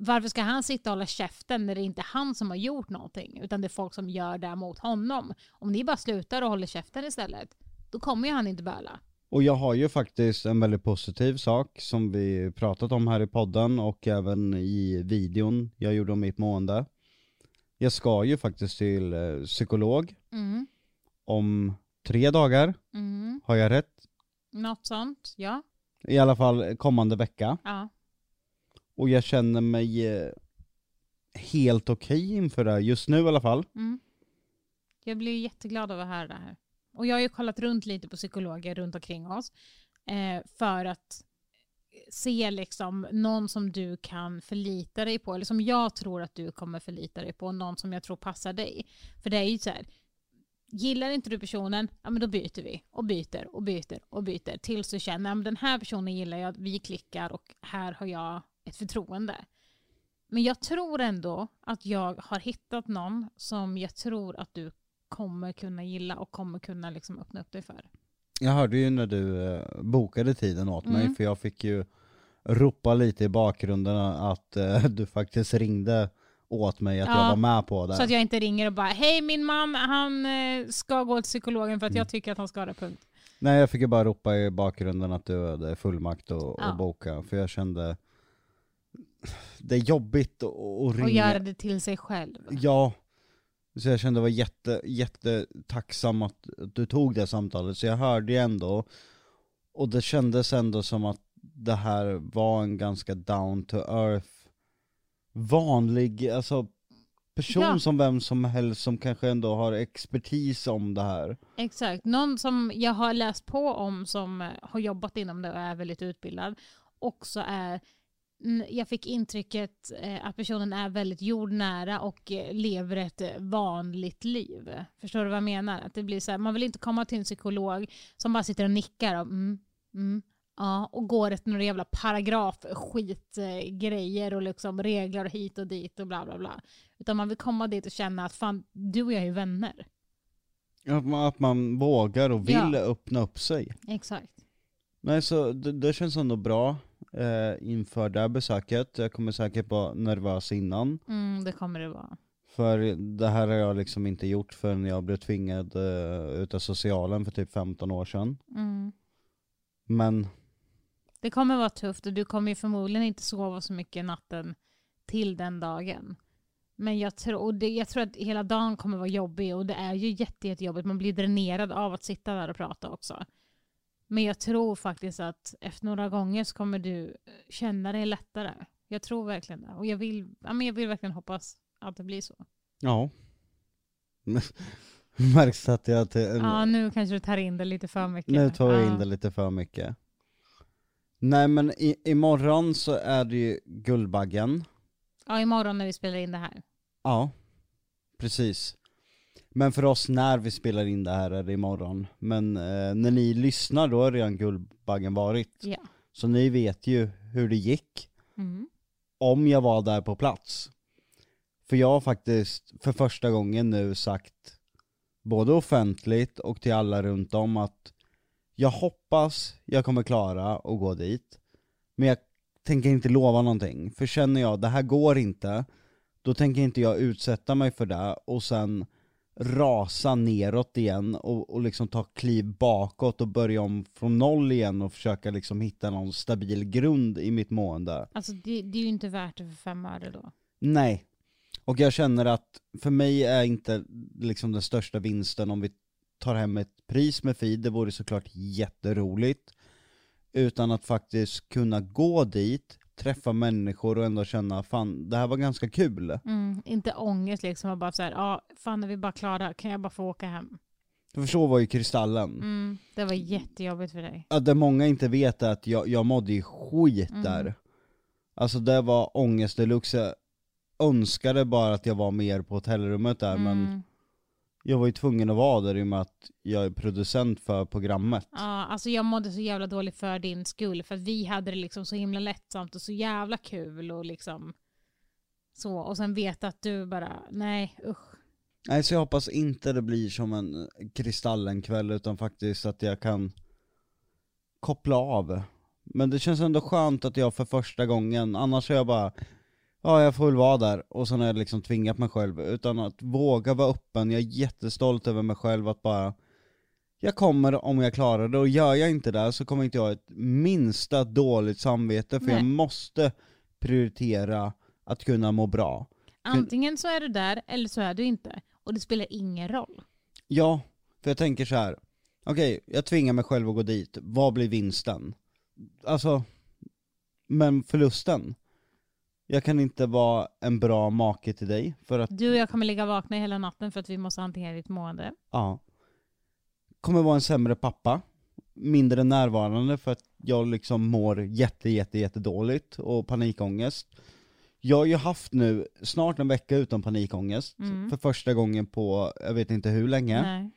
varför ska han sitta och hålla käften när det inte är han som har gjort någonting, utan det är folk som gör det mot honom. Om ni bara slutar och håller käften istället, då kommer ju han inte böla. Och jag har ju faktiskt en väldigt positiv sak som vi pratat om här i podden och även i videon jag gjorde om mitt mående. Jag ska ju faktiskt till eh, psykolog Mm. om tre dagar, Mm. har jag rätt? Något sånt, ja. I alla fall kommande vecka. ja. Och jag känner mig eh, helt okej inför det, här, just nu i alla fall. Mm. Jag blir jätteglad av att höra det här. Och jag har ju kollat runt lite på psykologer runt omkring oss eh, för att eh, se liksom någon som du kan förlita dig på, eller som jag tror att du kommer förlita dig på, någon som jag tror passar dig. För det är ju så här, gillar inte du personen, ja men då byter vi och byter och byter och byter tills du känner, ja, men den här personen gillar jag, vi klickar och här har jag ett förtroende. Men jag tror ändå att jag har hittat någon som jag tror att du kommer kunna gilla och kommer kunna liksom öppna upp dig för. Jag hörde ju när du eh, bokade tiden åt mig, Mm. för jag fick ju ropa lite i bakgrunden att eh, du faktiskt ringde åt mig att Ja, jag var med på det. Så att jag inte ringer och bara hej min man, han eh, ska gå till psykologen för att jag tycker att han ska ha det, punkt. Nej jag fick ju bara ropa i bakgrunden att du hade fullmakt att Ja. boka, för jag kände det är jobbigt att, att ringa. Och göra det till sig själv. Ja. Så jag kände det var jätte, jättetacksam att du tog det samtalet, så jag hörde ju ändå, och det kändes ändå som att det här var en ganska down to earth, vanlig, alltså person Ja. som vem som helst som kanske ändå har expertis om det här. Exakt. Någon som jag har läst på om som har jobbat inom det och är väldigt utbildad också är jag fick intrycket eh, att personen är väldigt jordnära och eh, lever ett eh, vanligt liv. Förstår du vad jag menar? Att det blir så här, man vill inte komma till en psykolog som bara sitter och nickar och mm, mm, ja, och går efter några jävla paragrafskitgrejer och liksom regler hit och dit och bla bla bla. Utan man vill komma dit och känna att fan, du och jag är ju vänner. Att man, att man vågar och vill Ja. öppna upp sig. Exakt. Nej så det, det känns ändå bra eh, inför det här besöket, jag kommer säkert vara nervös innan. Mm, det kommer det vara. För det här har jag liksom inte gjort förrän jag blev tvingad eh, utav socialen för typ 15 år sedan. Mm. Men Det kommer vara tufft och du kommer ju förmodligen inte sova så mycket natten till den dagen. Men jag tror, och det, jag tror att hela dagen kommer vara jobbig och det är ju jätte, jättejobbigt. Man blir dränerad av att sitta där och prata också. Men jag tror faktiskt att efter några gånger så kommer du eh, känna dig lättare. Jag tror verkligen det. Och jag vill, ja, men jag vill verkligen hoppas att det blir så. ja. [LAUGHS] Märks att jag till, Ja, nu kanske du tar in det lite för mycket. nu tar jag Ja. in det lite för mycket. Nej men i, imorgon så är det ju Guldbaggen. Ja, imorgon när vi spelar in det här. Ja, precis. Men för oss när vi spelar in det här är det imorgon. Men eh, när ni lyssnar då har redan Guldbaggen varit. Ja. Så ni vet ju hur det gick. Mm. Om jag var där på plats. För jag har faktiskt för första gången nu sagt, både offentligt och till alla runt om att jag hoppas jag kommer klara att gå dit. Men jag tänker inte lova någonting. För känner jag det här går inte, då tänker inte jag utsätta mig för det och sen rasa neråt igen och, och liksom ta kliv bakåt och börja om från noll igen och försöka liksom hitta någon stabil grund i mitt mående. Alltså det, det är ju inte värt det för fem öre då. Nej. Och jag känner att för mig är inte liksom den största vinsten om vi tar hem ett pris med feed, det vore såklart jätteroligt. Utan att faktiskt kunna gå dit, träffa människor och ändå känna fan det här var ganska kul. Mm, inte ångest liksom och bara så här, ja fan är vi bara klara, kan jag bara få åka hem? För så var ju Kristallen. Mm, det var jättejobbigt för dig. Att det många inte vet är att jag, jag mådde ju skit Mm. där. Alltså det var ångest deluxe. Jag önskade bara att jag var mer på hotellrummet där men Mm. Jag var ju tvungen att vara där i och med att jag är producent för programmet. Ja, alltså jag mådde så jävla dåligt för din skull för vi hade det liksom så himla lättsamt och så jävla kul och liksom så och sen veta att du bara, nej usch. Nej så jag hoppas inte det blir som en Kristallen-kväll utan faktiskt att jag kan koppla av. Men det känns ändå skönt att jag för första gången, annars är jag bara Ja jag får väl vara där, och sen har jag liksom tvingat mig själv, utan att våga vara öppen, jag är jättestolt över mig själv att bara Jag kommer om jag klarar det, och gör jag inte det så kommer inte jag ha ett minsta dåligt samvete för Nej. jag måste prioritera att kunna må bra. Antingen så är du där eller så är du inte. Och det spelar ingen roll. Ja, för jag tänker så här. okej, jag tvingar mig själv att gå dit, vad blir vinsten? Alltså, men förlusten? Jag kan inte vara en bra make till dig, för att, Du och jag kommer ligga vakna hela natten för att vi måste hantera ditt mående. ja. Kommer vara en sämre pappa, mindre närvarande för att jag liksom mår jätte, jätte, jätte dåligt och panikångest. Jag har ju haft nu snart en vecka utan panikångest, Mm. för första gången på, jag vet inte hur länge. Nej.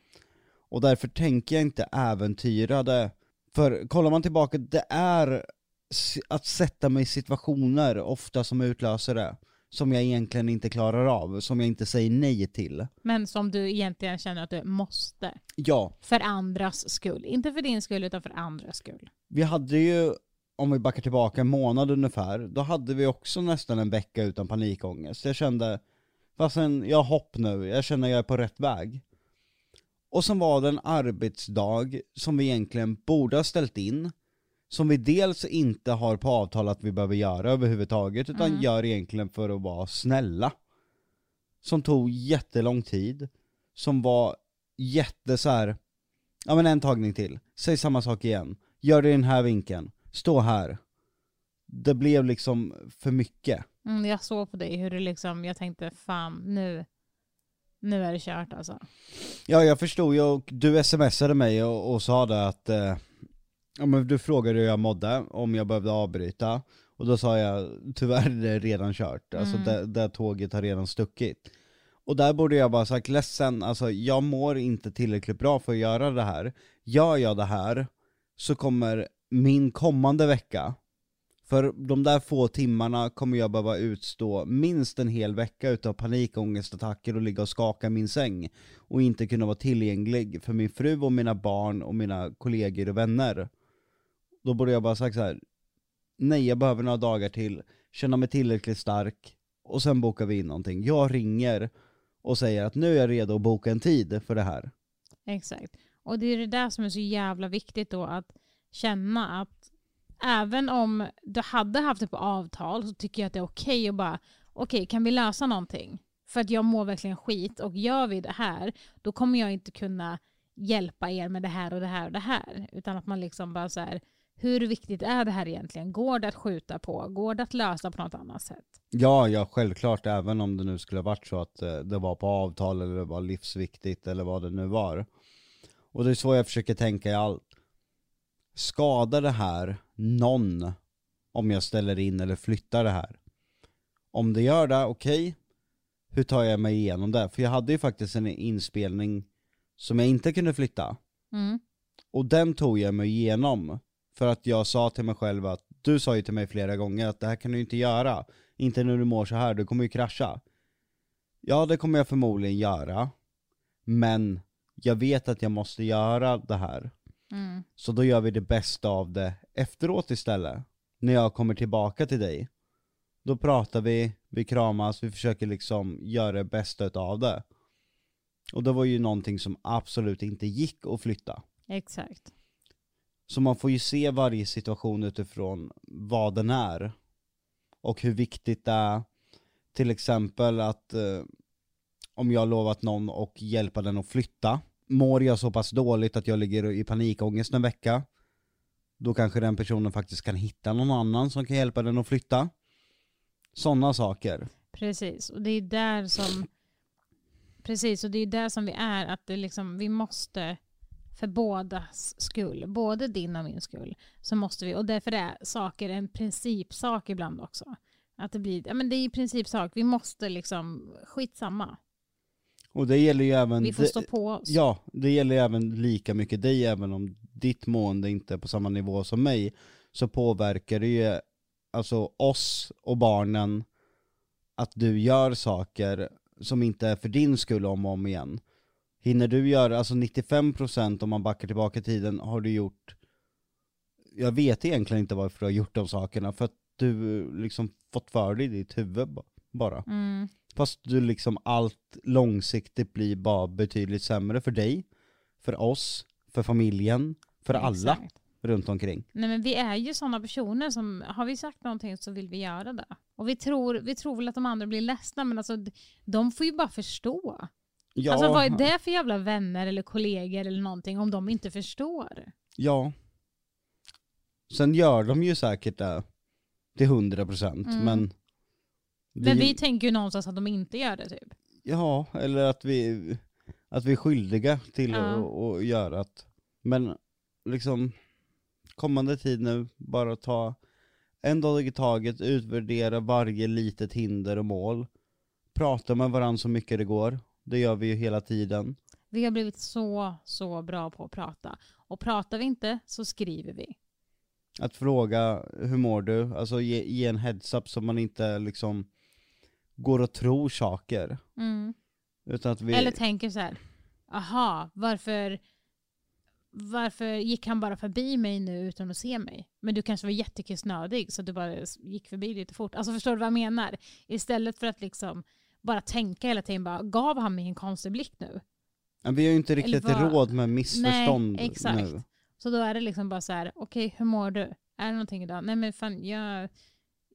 Och därför tänker jag inte äventyra det. För kollar man tillbaka, det är att sätta mig i situationer ofta som utlöser det. Som jag egentligen inte klarar av, som jag inte säger nej till. Men som du egentligen känner att du måste. Ja, För andras skull. Inte för din skull utan för andras skull. vi hade ju, om vi backar tillbaka en månad ungefär, då hade vi också nästan en vecka utan panikångest. Jag kände, fastän jag hopp nu, jag känner jag är på rätt väg. Och som var det en arbetsdag som vi egentligen borde ha ställt in, som vi dels inte har på avtal att vi behöver göra överhuvudtaget, utan Mm. gör egentligen för att vara snälla. Som tog jättelång tid, som var jätte så här. ja men en tagning till, säg samma sak igen, gör det i den här vinkeln, stå här. Det blev liksom för mycket. Mm, jag såg på dig hur du liksom, jag tänkte fan nu, nu är det kört alltså. Ja jag förstod ju, och du smsade mig och, och sa det att, eh, ja men du frågade hur jag mådde, om jag behövde avbryta, och då sa jag tyvärr det är redan kört, alltså Mm. det, det tåget har redan stuckit. Och där borde jag bara sagt ledsen, alltså jag mår inte tillräckligt bra för att göra det här. Gör jag det här så kommer min kommande vecka, för de där få timmarna kommer jag behöva utstå minst en hel vecka utav panikångestattacker och ligga och skaka i min säng och inte kunna vara tillgänglig för min fru och mina barn och mina kollegor och vänner. Då borde jag bara sagt så här. nej jag behöver några dagar till, känna mig tillräckligt stark och sen bokar vi in någonting. Jag ringer och säger att nu är jag redo att boka en tid för det här. Exakt. Och det är det där som är så jävla viktigt då att känna att även om du hade haft det på avtal så tycker jag att det är okej att bara okej kan vi lösa någonting? För att jag mår verkligen skit och gör vi det här då kommer jag inte kunna hjälpa er med det här och det här och det här. Utan att man liksom bara så här hur viktigt är det här egentligen? Går det att skjuta på? Går det att lösa på något annat sätt? Ja, ja självklart, även om det nu skulle ha varit så att eh, det var på avtal eller det var livsviktigt eller vad det nu var. Och det är så jag försöker tänka i allt. Skadar det här någon om jag ställer in eller flyttar det här? Om det gör det, okej. Hur tar jag mig igenom det? För jag hade ju faktiskt en inspelning som jag inte kunde flytta. Mm. Och den tog jag mig igenom. För att jag sa till mig själv att, du sa ju till mig flera gånger att det här kan du inte göra. Inte när du mår så här, du kommer ju krascha. Ja, det kommer jag förmodligen göra. Men jag vet att jag måste göra det här. Mm. Så då gör vi det bästa av det efteråt istället. När jag kommer tillbaka till dig. Då pratar vi, vi kramas, vi försöker liksom göra det bästa utav det. Och det var ju någonting som absolut inte gick att flytta. Exakt. Så man får ju se varje situation utifrån vad den är. Och hur viktigt det är, till exempel att eh, om jag har lovat någon och hjälpa den att flytta, mår jag så pass dåligt att jag ligger i panikångest en vecka, då kanske den personen faktiskt kan hitta någon annan som kan hjälpa den att flytta. Sådana saker. Precis, och det är där som Precis, och det är där som vi är, att det liksom, vi måste för bådas skull, både din och min skull, så måste vi, och därför är saker en principsak ibland också. Att det blir, ja men det är i principsak, vi måste liksom, skitsamma. Och det gäller ju även... Vi får stå på oss. Ja, det gäller ju även lika mycket dig, även om ditt mående inte är på samma nivå som mig, så påverkar det ju alltså oss och barnen att du gör saker som inte är för din skull om och om igen. Hinner du göra, alltså 95% om man backar tillbaka tiden har du gjort, jag vet egentligen inte varför du har gjort de sakerna, för att du liksom fått för dig i ditt huvud ba- bara. Mm, Fast du liksom allt långsiktigt blir bara betydligt sämre för dig, för oss, för familjen, för alla exakt. runt omkring. Nej men vi är ju sådana personer som, har vi sagt någonting så vill vi göra det. Och vi tror, vi tror väl att de andra blir ledsna men alltså de får ju bara förstå. Ja, Alltså vad är det för jävla vänner eller kollegor eller någonting om de inte förstår? ja. Sen gör de ju säkert det till 100% Mm. men... Men vi tänker ju någonstans att de inte gör det typ. Ja, eller att vi, att vi är skyldiga till Ja. att, att göra att, men liksom kommande tid nu, bara ta en dag i taget, utvärdera varje litet hinder och mål, prata med varandra så mycket det går, det gör vi ju hela tiden. Vi har blivit så, så bra på att prata. Och pratar vi inte så skriver vi. Att fråga hur mår du, alltså ge, ge en heads-up så man inte liksom går och tror saker. Mm. Utan att vi... Eller tänker så här, aha, varför, varför gick han bara förbi mig nu utan att se mig? Men du kanske var jättekissnödig så du bara gick förbi lite fort. Alltså förstår du vad jag menar? Istället för att liksom bara tänka hela tiden, bara, gav han mig en konstig blick nu? Men vi har ju inte riktigt vad- råd med missförstånd Nej, exakt. nu. Så då är det liksom bara så här, okej hur mår du? Är det någonting idag? Nej men fan jag,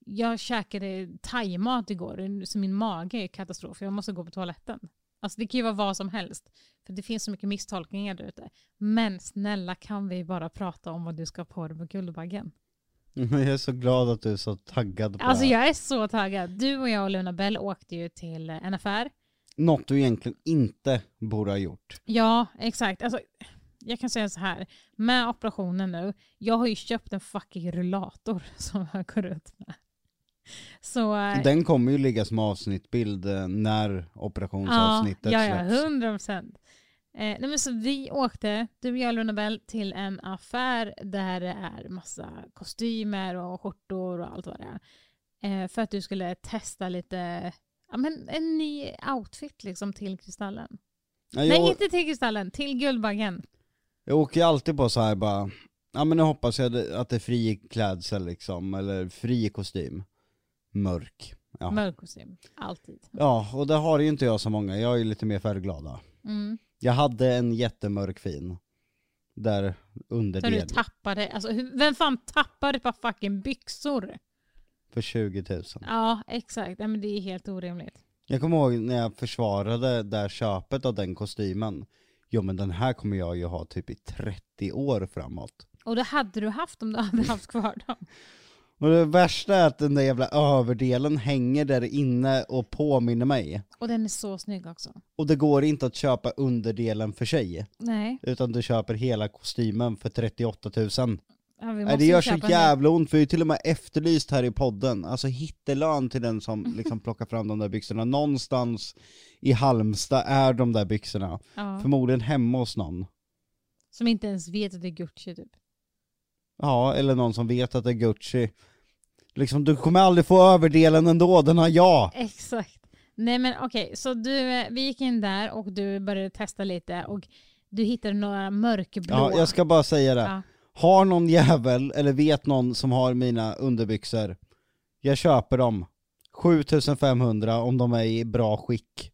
jag käkade thaimat igår så min mage är katastrof. Jag måste gå på toaletten. Alltså det kan ju vara vad som helst. För det finns så mycket misstolkningar där ute. Men snälla kan vi bara prata om vad du ska ha på dig på Guldbaggen? [LAUGHS] Jag är så glad att du är så taggad på Alltså det här. jag är så taggad. Du och jag och Luna Bell åkte ju till en affär. Något du egentligen inte borde ha gjort. Ja, exakt. Alltså, jag kan säga så här. Med operationen nu, jag har ju köpt en fucking rullator [LAUGHS] som jag går ut med. Så... eh, Den kommer ju ligga som avsnittbild eh, när operationsavsnittet ja, ja, släpps. hundra procent. Eh, nej men så vi åkte, du och jag Luna Bell, till en affär där det är massa kostymer och skjortor och allt vad det är. Eh, för att du skulle testa lite, ja men en ny outfit liksom till Kristallen. Nej, jag, inte till Kristallen, till Guldbaggen. jag åker alltid på så här bara, ja men nu hoppas jag att det är fri klädsel liksom, eller fri kostym. Mörk. Ja. Mörk kostym, alltid. ja, och det har ju inte jag så många, jag är ju lite mer färgglada. Mm. Jag hade en jättemörk fin. Där under Så du tappade, alltså hur- vem fan tappar ett par fucking byxor? för 20 000. Ja, exakt. Nej, men det är helt orimligt. Jag kommer ihåg när jag försvarade det här köpet av den kostymen. Jo men den här kommer jag ju ha typ i 30 år framåt. Och det hade du haft om du hade haft kvar dem. [LAUGHS] Och det värsta är att den där jävla överdelen hänger där inne och påminner mig. Och den är så snygg också. Och det går inte att köpa underdelen för sig. Nej. Utan du köper hela kostymen för 38 000. Ja, vi Nej, det gör så jävla ont, vi har ju till och med efterlyst här i podden, alltså hittelön till den som [LAUGHS] liksom plockar fram de där byxorna. Någonstans i Halmstad är de där byxorna. Ja. Förmodligen hemma hos någon. Som inte ens vet att det är Gucci typ. Ja, eller någon som vet att det är Gucci. Liksom, du kommer aldrig få överdelen ändå, den har jag. Exakt. Nej men okej, så du, eh, vi gick in där och du började testa lite och du hittade några mörkblå. Ja, jag ska bara säga det. Ja. Har någon jävel, eller vet någon som har mina underbyxor, jag köper dem. 7500 om de är i bra skick.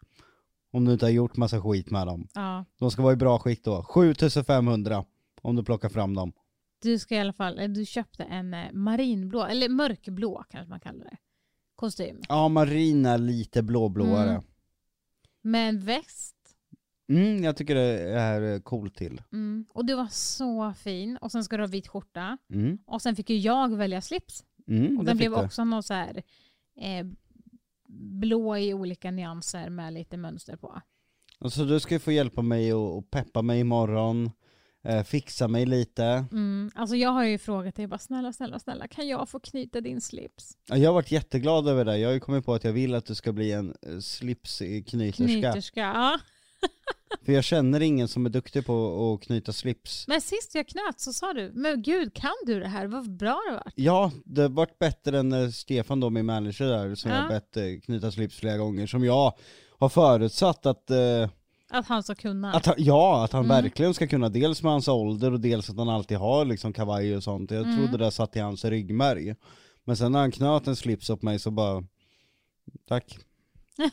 Om du inte har gjort massa skit med dem. Ja, De ska vara i bra skick då. 7500 om du plockar fram dem. Du ska i alla fall, eh, du köpte en eh, marinblå, eller mörkblå kanske man kallar det. Kostym. Ja, marin är lite blåblåare. Mm. Med en väst. Mm, jag tycker det är coolt till. Mm. Och du var så fin. Och sen ska du ha vit skjorta. Mm, Och sen fick ju jag välja slips. mm, Och det den blev du. också någon så här eh, blå i olika nyanser med lite mönster på. Så du ska få hjälpa mig och, och peppa mig imorgon, eh, fixa mig lite. Mm. Alltså jag har ju frågat dig bara snälla, snälla, snälla kan jag få knyta din slips? Ja, Jag har varit jätteglad över det, jag har ju kommit på att jag vill att du ska bli en eh, slipsknyterska. Knyterska, ja. [LAUGHS] För jag känner ingen som är duktig på att knyta slips. Men sist jag knöt så sa du, men gud kan du det här? Vad bra det var. Ja, det har varit bättre än eh, Stefan då, min manager där, som Ja. jag har bett eh, knyta slips flera gånger, som jag har förutsatt att, eh, Att han ska kunna. att han, ja, att han Mm. verkligen ska kunna, dels med hans ålder och dels att han alltid har liksom kavaj och sånt. Jag Mm. trodde det satt i hans ryggmärg. Men sen när han knöt en slips åt mig så bara, tack. [LAUGHS]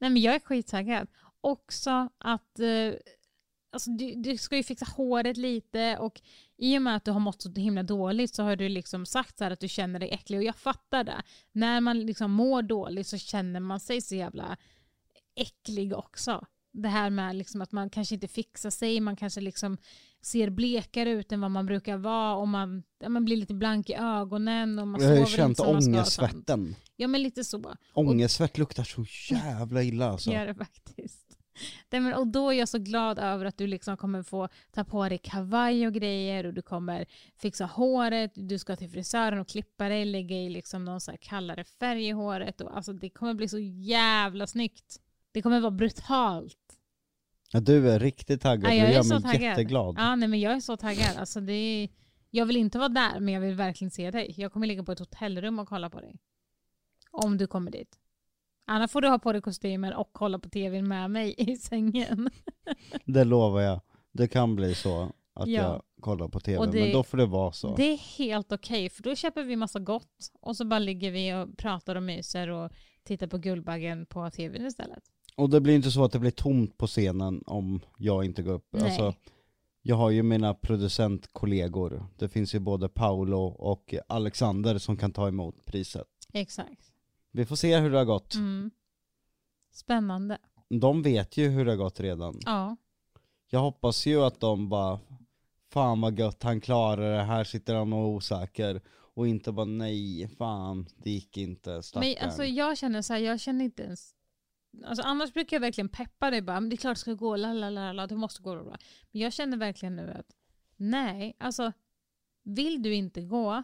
Nej men jag är skittaggad. Också att eh, alltså, du, du ska ju fixa håret lite och i och med att du har mått så himla dåligt så har du liksom sagt så här att du känner dig äcklig och jag fattar det. När man liksom mår dåligt så känner man sig så jävla äcklig också. Det här med liksom att man kanske inte fixar sig, man kanske liksom ser blekare ut än vad man brukar vara och man, ja, man blir lite blank i ögonen och man Jag har ju känt ångestsvetten. Ja men lite så. Ångestsvett luktar så jävla illa alltså. [LAUGHS] Gör det faktiskt. Nej, men, och då är jag så glad över att du liksom kommer få ta på dig kavaj och grejer och du kommer fixa håret, du ska till frisören och klippa dig, lägga i liksom någon så kallare färg i håret. Och, alltså, det kommer bli så jävla snyggt. Det kommer vara brutalt. Ja, du är riktigt taggad, Ja, jag är gör så mig taggad. jätteglad. Ja, nej, men jag är så taggad. Alltså, det är, jag vill inte vara där, men jag vill verkligen se dig. Jag kommer ligga på ett hotellrum och kolla på dig. Om du kommer dit. Annars får du ha på dig kostymen och kolla på tvn med mig i sängen. [LAUGHS] Det lovar jag. Det kan bli så att Ja. jag kollar på tv, det- men då får det vara så. Det är helt okej, för då köper vi massa gott och så bara ligger vi och pratar och myser och tittar på Guldbaggen på tvn istället. Och det blir inte så att det blir tomt på scenen om jag inte går upp. Nej. Alltså, jag har ju mina producentkollegor. Det finns ju både Paolo och Alexander som kan ta emot priset. Exakt. Vi får se hur det har gått. Mm. Spännande. De vet ju hur det har gått redan. Ja. Jag hoppas ju att de bara Fan vad gött, han klarar det, här sitter han och är osäker. Och inte bara nej, fan, det gick inte, stackarn. Men alltså jag känner så här, jag känner inte ens Alltså annars brukar jag verkligen peppa dig bara, men det är klart det ska gå, la la la la, det måste gå bra. Men jag känner verkligen nu att nej, alltså vill du inte gå,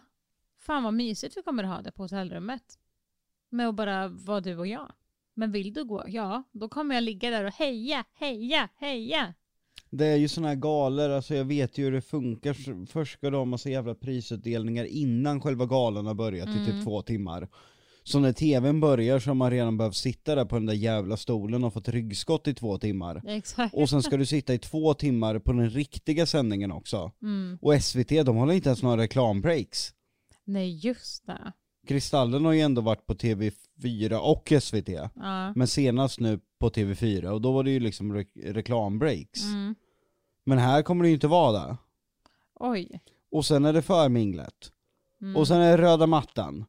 fan vad mysigt vi kommer att ha det på hotellrummet. Med att bara vara du och jag. Men vill du gå, ja, då kommer jag ligga där och heja, heja, heja. Det är ju såna här galor, alltså jag vet ju hur det funkar. Först ska de ha massa jävla prisutdelningar innan själva galan har börjat i Mm. typ två timmar. Så när tvn börjar så har man redan behövt sitta där på den där jävla stolen och fått ryggskott i två timmar. Exakt. Och sen ska du sitta i två timmar på den riktiga sändningen också. Mm. Och SVT, de håller inte ens några reklambreaks. Nej, just det. Kristallen har ju ändå varit på TV4 och SVT. Ja. Men senast nu på TV4 och då var det ju liksom re- reklambreaks. Mm. Men här kommer det ju inte vara det. Oj. Och sen är det förminglet. Mm. Och sen är det röda mattan.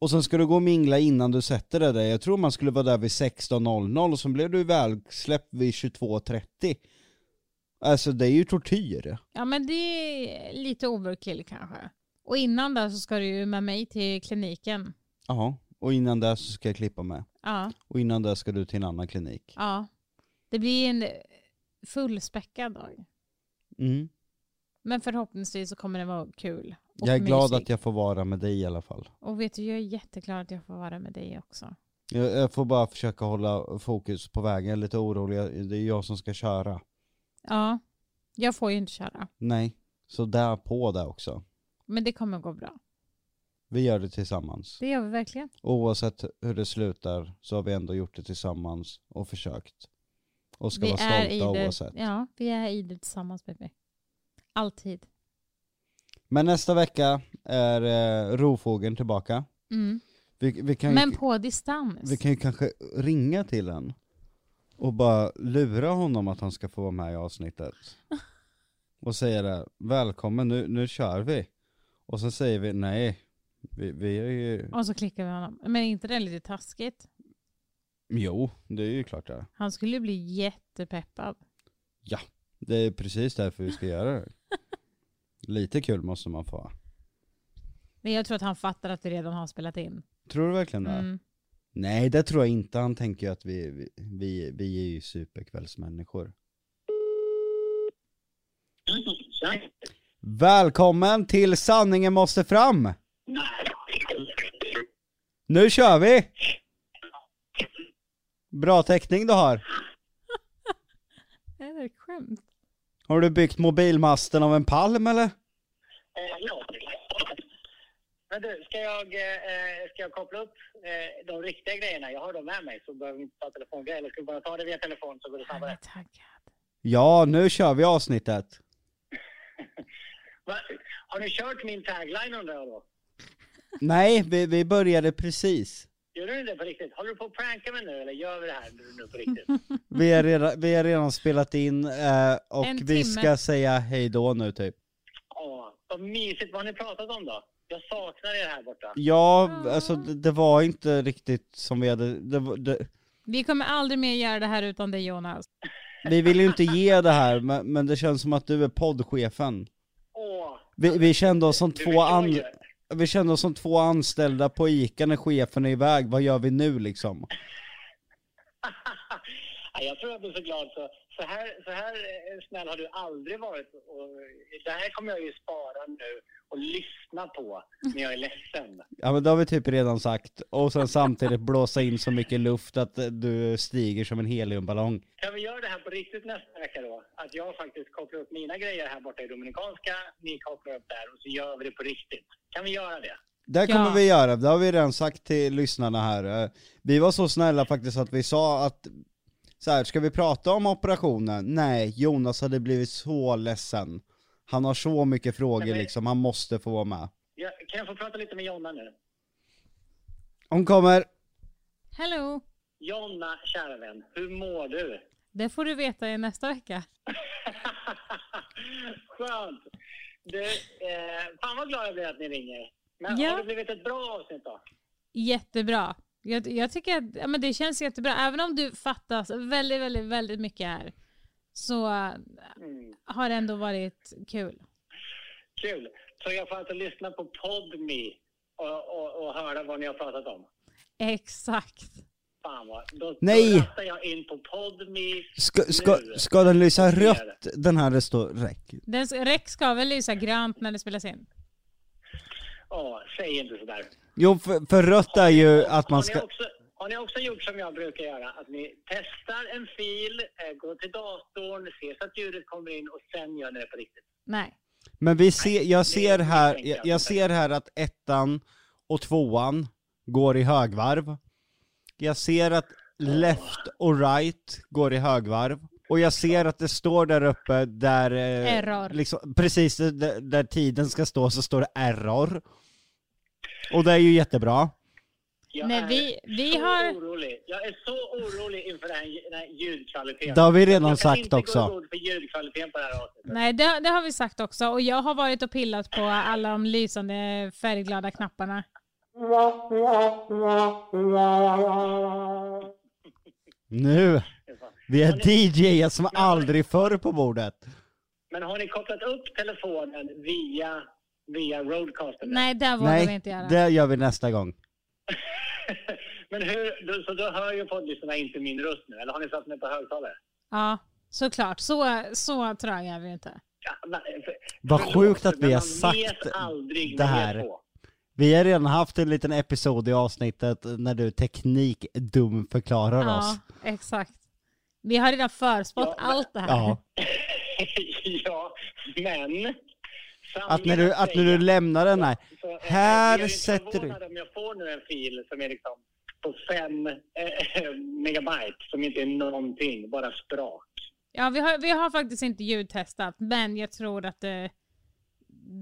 Och sen ska du gå och mingla innan du sätter dig där. Jag tror man skulle vara där vid 16.00 och sen blev du välsläppt vid 22.30. Alltså det är ju tortyr. Ja men det är lite overkill kanske. Och innan där så ska du ju med mig till kliniken. Ja, och innan det så ska jag klippa med. Ja, Och innan det ska du till en annan klinik. ja. Det blir en fullspäckad dag. Mm. Men förhoppningsvis så kommer det vara kul. Jag är glad mysig. att jag får vara med dig i alla fall. Och vet du, jag är jätteglad att jag får vara med dig också. Jag, jag får bara försöka hålla fokus på vägen, jag är lite orolig, Jag- det är jag som ska köra. Ja, jag får ju inte köra. Nej, så där på det också. Men det kommer gå bra. Vi gör det tillsammans. Det gör vi verkligen. Oavsett hur det slutar så har vi ändå gjort det tillsammans och försökt. Och ska vi vara är i stolta det, oavsett. Ja, vi är i det tillsammans baby. Alltid. Men nästa vecka är eh, rovfågeln tillbaka. Mm. Vi, vi, kan Men på distans. vi kan ju kanske ringa till den och bara lura honom att han ska få vara med i avsnittet. [LAUGHS] Och säga det, välkommen nu, nu kör vi. Och så säger vi nej, vi, vi är ju, Och så klickar vi honom. Men är inte det lite taskigt? jo det är ju klart det. Han skulle bli jättepeppad. Det är precis därför vi ska göra det. [LAUGHS] Lite kul måste man få. Men jag tror att han fattar att vi redan har spelat in. Tror du verkligen det? Mm. Nej det tror jag inte, han tänker ju att vi, vi, vi, vi är ju superkvällsmänniskor. Välkommen till Sanningen måste fram! Nu kör vi! Bra täckning du har. [LAUGHS] Är det ett skämt? Har du byggt mobilmasten av en palm eller? Eh, ja. Men du, ska jag, eh, ska jag koppla upp eh, de riktiga grejerna? Jag har dem med mig så behöver vi inte ta telefongrejer. Eller ska vi bara ta det via telefon så går det är snabbare? Ja, nu kör vi avsnittet. [LAUGHS] Har ni kört min tagline undrar jag då? Nej, vi, vi började precis. Gör du det på riktigt? Håller du på att pranka mig nu eller gör vi det här nu på riktigt? [LAUGHS] Vi har redan, vi har redan spelat in eh, och En vi timme. ska säga hej då nu typ. Åh, vad mysigt. Vad har ni pratat om då? Jag saknar er här borta. Ja, alltså det, det var inte riktigt som vi hade, det, var- det, Vi kommer aldrig mer göra det här utan dig Jonas. vi vill ju inte ge det här men, men det känns som att du är poddchefen. Åh, Vi, vi kände oss som du två förstår an, ju. vi kände oss som två anställda på ICA när chefen är iväg, vad gör vi nu liksom? [LAUGHS] Ja, jag tror jag blir så glad. Så, så, här, så här eh, snäll har du aldrig varit. Och det här kommer jag ju spara nu och lyssna på när jag är ledsen. Ja men det har vi typ redan sagt, och sen samtidigt blåsa in så mycket luft att eh, du stiger som en heliumballong. Kan vi göra det här på riktigt nästa vecka då? Att jag faktiskt kopplar upp mina grejer här borta i Dominikanska, ni kopplar upp där och så gör vi det på riktigt. Kan vi göra det? Det Ja. kommer vi göra, det har vi redan sagt till lyssnarna här. Eh, Vi var så snälla faktiskt att vi sa att så här, ska vi prata om operationen? Nej, Jonas hade blivit så ledsen. Han har så mycket frågor men- liksom, han måste få vara med. Ja, kan jag få prata lite med Jonna nu? Hon kommer, Hello! Jonna, kära vän, hur mår du? Det får du veta i nästa vecka. [LAUGHS] Skönt! Du, eh, fan vad glad jag blir att ni ringer. Men Ja. har det blivit ett bra avsnitt då? Jättebra. Jag, jag tycker att ja, men det känns jättebra. Även om du fattas väldigt, väldigt, väldigt mycket här så äh, Mm. har det ändå varit kul. Kul! Så jag får alltså lyssna på Podme och, och, och höra vad ni har pratat om? Exakt. Fan vad... Då, Nej. Då rattar jag in på Podme Ska, ska, nu. ska den lysa rött, den här står räck? Den, Rex ska väl lysa grönt när det spelas in? Ja, säg inte sådär. Jo, för, för rött är ju att man har, ska... ni också, har ni också gjort som jag brukar göra? Att ni testar en fil, eh, går till datorn, ser så att ljudet kommer in och sen gör ni det på riktigt? Nej. Men vi ser, jag ser här, jag. jag ser här att ettan och tvåan går i högvarv. Jag ser att left och right går i högvarv. Och jag ser att det står där uppe där... eh, Error. Liksom, precis där, där tiden ska stå så står det error. Och det är ju jättebra. Jag Nej, är vi- vi så har- orolig. Jag är så orolig inför den här, den här ljudkvaliteten. Det har vi redan jag kan sagt inte också. gå i god för ljudkvaliteten på det här avsnittet. Nej, det, det har vi sagt också. Och jag har varit och pillat på alla de lysande färgglada knapparna. Nu! Vi är DJ som aldrig förr på bordet. Men har ni kopplat upp telefonen via, via Roadcaster? nu? Nej, det vågar vi Nej, inte göra. det gör vi nästa gång. [LAUGHS] Men hur, då, så då hör ju poddlyssnarna inte min röst nu, eller har ni satt mig på högtalare? Ja, såklart. Så, så tröga är vi inte. Ja, men, för, Vad förlåt, sjukt att vi har man sagt vet aldrig det här. på. Vi har redan haft en liten episod i avsnittet när du teknikdum förklarar Ja, oss. exakt. Vi har redan förspått Ja, men- allt det här. Ja. [LAUGHS] ja, men... Att när du, att när du lämnar den här, Så, eh, här jag är sätter du... förvånad om jag får nu en fil som är liksom på fem eh, [LAUGHS] megabyte, som inte är någonting, bara sprak. Ja, vi har, vi har faktiskt inte ljudtestat, men jag tror att det,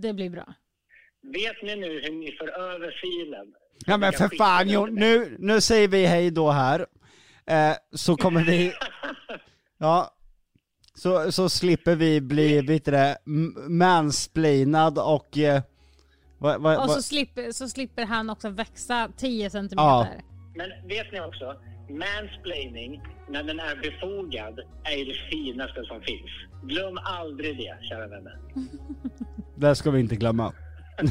det blir bra. Vet ni nu hur ni för över filen? Ja men för fan Jon, nu, nu säger vi hej då här. Eh, så kommer vi... [LAUGHS] Ja. Så, så slipper vi bli, m- mansplainad och... Eh, vad, vad, Och så slipper, så slipper han också växa 10 centimeter. Ja. Men vet ni också, mansplaining, när den är befogad, är ju det finaste som finns. Glöm aldrig det, kära vänner. [LAUGHS] det ska vi inte glömma. [LAUGHS]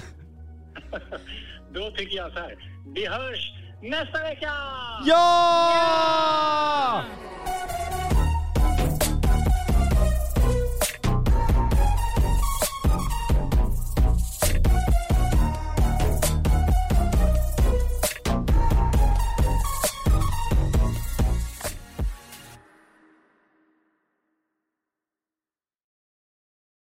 Då tycker jag så här, vi hörs nästa vecka! Ja!